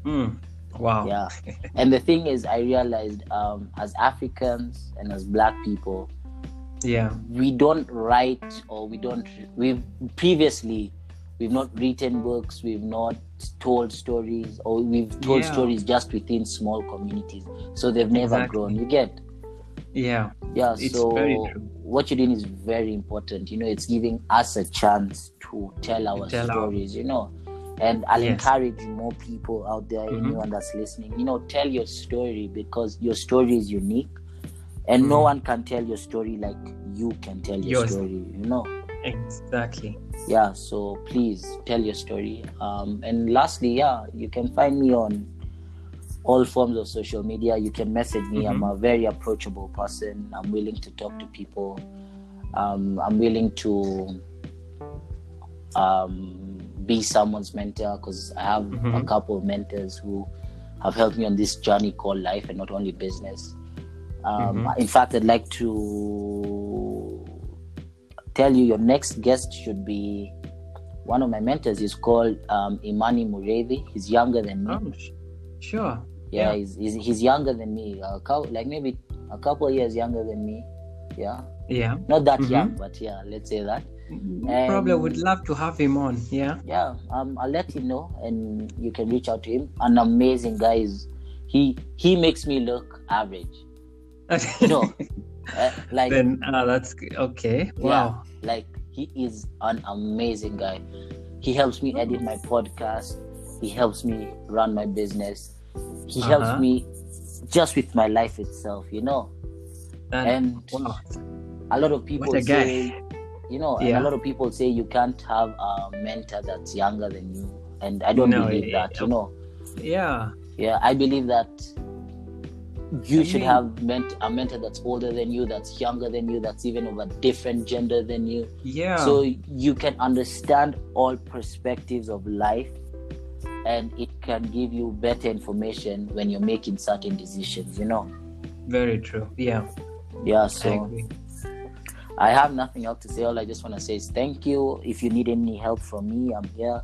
[SPEAKER 1] Mm. Wow.
[SPEAKER 2] yeah and the thing is i realized um as africans and as black people
[SPEAKER 1] Yeah.
[SPEAKER 2] we don't write or we don't We've previously we've not written books we've not told stories or we've told
[SPEAKER 1] Yeah.
[SPEAKER 2] stories just within small communities so they've never
[SPEAKER 1] Exactly.
[SPEAKER 2] grown you get
[SPEAKER 1] Yeah.
[SPEAKER 2] yeah
[SPEAKER 1] It's
[SPEAKER 2] so
[SPEAKER 1] very true.
[SPEAKER 2] what you're doing is very important you know it's giving us a chance to tell our
[SPEAKER 1] tell our-
[SPEAKER 2] stories you know and i'll
[SPEAKER 1] Yes.
[SPEAKER 2] encourage more people out there
[SPEAKER 1] Mhm.
[SPEAKER 2] anyone that's listening you know tell your story because your story is unique and no
[SPEAKER 1] Mhm.
[SPEAKER 2] one can tell your story like you can tell your
[SPEAKER 1] Yours.
[SPEAKER 2] story you know
[SPEAKER 1] Exactly.
[SPEAKER 2] yeah so please tell your story um and lastly yeah you can find me on all forms of social media you can message me i'm
[SPEAKER 1] Mhm.
[SPEAKER 2] a very approachable person i'm willing to talk to people um i'm willing to um be someone's mentor because i have a
[SPEAKER 1] Mhm.
[SPEAKER 2] couple of mentors who have helped me on this journey called life and not only business um
[SPEAKER 1] Mhm.
[SPEAKER 2] in fact i'd like to tell you your next guest should be one of my mentors is called um, Imani Murevi. He's younger than me.
[SPEAKER 1] Oh, sure.
[SPEAKER 2] yeah,
[SPEAKER 1] yeah.
[SPEAKER 2] He's, he's he's younger than me. A couple, like maybe a couple of years younger than me. Yeah,
[SPEAKER 1] Yeah.
[SPEAKER 2] not that
[SPEAKER 1] Mhm.
[SPEAKER 2] young, but yeah, let's say that.
[SPEAKER 1] Probably would love to have him on. Yeah.
[SPEAKER 2] Yeah, um, I'll let him know, and you can reach out to him. An amazing guy. Is, he he makes me look average. No, Uh, like
[SPEAKER 1] then uh, that's okay. Wow.
[SPEAKER 2] like he is an amazing guy he helps me edit my podcast he helps me run my business he
[SPEAKER 1] Uh-huh.
[SPEAKER 2] helps me just with my life itself you know
[SPEAKER 1] That-
[SPEAKER 2] and
[SPEAKER 1] wow.
[SPEAKER 2] a lot of people
[SPEAKER 1] What a guy.
[SPEAKER 2] say you know and
[SPEAKER 1] Yeah.
[SPEAKER 2] a lot of people say you can't have a mentor that's younger than you and i don't
[SPEAKER 1] No,
[SPEAKER 2] believe
[SPEAKER 1] yeah,
[SPEAKER 2] that
[SPEAKER 1] yeah.
[SPEAKER 2] you know
[SPEAKER 1] Yeah.
[SPEAKER 2] yeah i believe that you
[SPEAKER 1] I
[SPEAKER 2] should
[SPEAKER 1] mean-
[SPEAKER 2] have ment- a mentor that's older than you that's younger than you that's even of a different gender than you
[SPEAKER 1] Yeah.
[SPEAKER 2] so you can understand all perspectives of life and it can give you better information when you're making certain decisions you know
[SPEAKER 1] very true. Yeah.
[SPEAKER 2] yeah so. I have nothing else to say all i just want to say is thank you if you need any help from me i'm here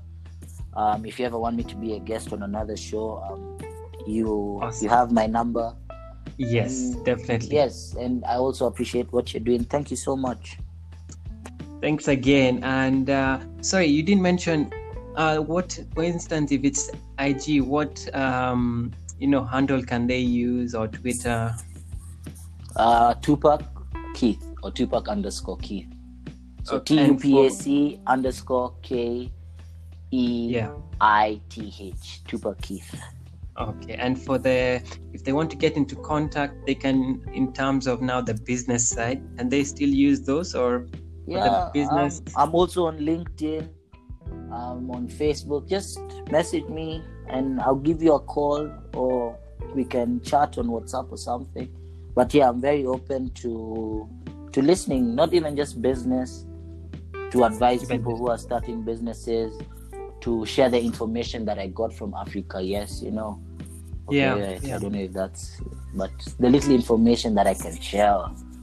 [SPEAKER 2] um, if you ever want me to be a guest on another show um, you
[SPEAKER 1] Awesome.
[SPEAKER 2] you have my number
[SPEAKER 1] Yes,
[SPEAKER 2] Mm,
[SPEAKER 1] definitely.
[SPEAKER 2] yes and i also appreciate what you're doing thank you so much
[SPEAKER 1] Thanks again. And uh, sorry, you didn't mention uh, what, for instance, if it's IG, what um, you know handle can they use or Twitter?
[SPEAKER 2] uh tupac keith or tupac underscore keith so
[SPEAKER 1] Okay, and
[SPEAKER 2] t-u-p-a-c underscore k e i t h tupac keith.
[SPEAKER 1] Okay. And for the if they want to get into contact, they can in terms of now the business side, and they still use those or
[SPEAKER 2] yeah
[SPEAKER 1] business-
[SPEAKER 2] um, i'm also on linkedin. I'm on facebook. Just message me and i'll give you a call or we can chat on whatsapp or something. But yeah i'm very open to to listening not even just business to advise people who are starting businesses to share the information that i got from africa yes you know
[SPEAKER 1] Yeah,
[SPEAKER 2] right.
[SPEAKER 1] yeah.
[SPEAKER 2] i don't know if that's but the little information that i can share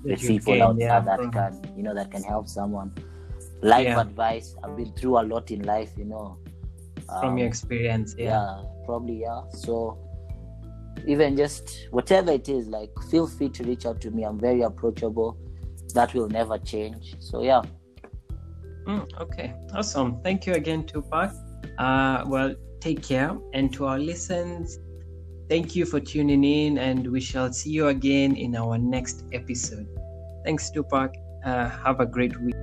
[SPEAKER 2] with people out
[SPEAKER 1] yeah,
[SPEAKER 2] there that
[SPEAKER 1] from-
[SPEAKER 2] can you know that can help someone life
[SPEAKER 1] Yeah.
[SPEAKER 2] advice i've been through a lot in life you know
[SPEAKER 1] from
[SPEAKER 2] Um,
[SPEAKER 1] your experience?
[SPEAKER 2] yeah.
[SPEAKER 1] Yeah.
[SPEAKER 2] probably yeah so even just whatever it is like feel free to reach out to me i'm very approachable that will never change so yeah
[SPEAKER 1] Mm, okay, awesome. Thank you again, Tupac. Uh, well, take care. And to our listeners, thank you for tuning in, and we shall see you again in our next episode. Thanks, Tupac. Uh, have a great week.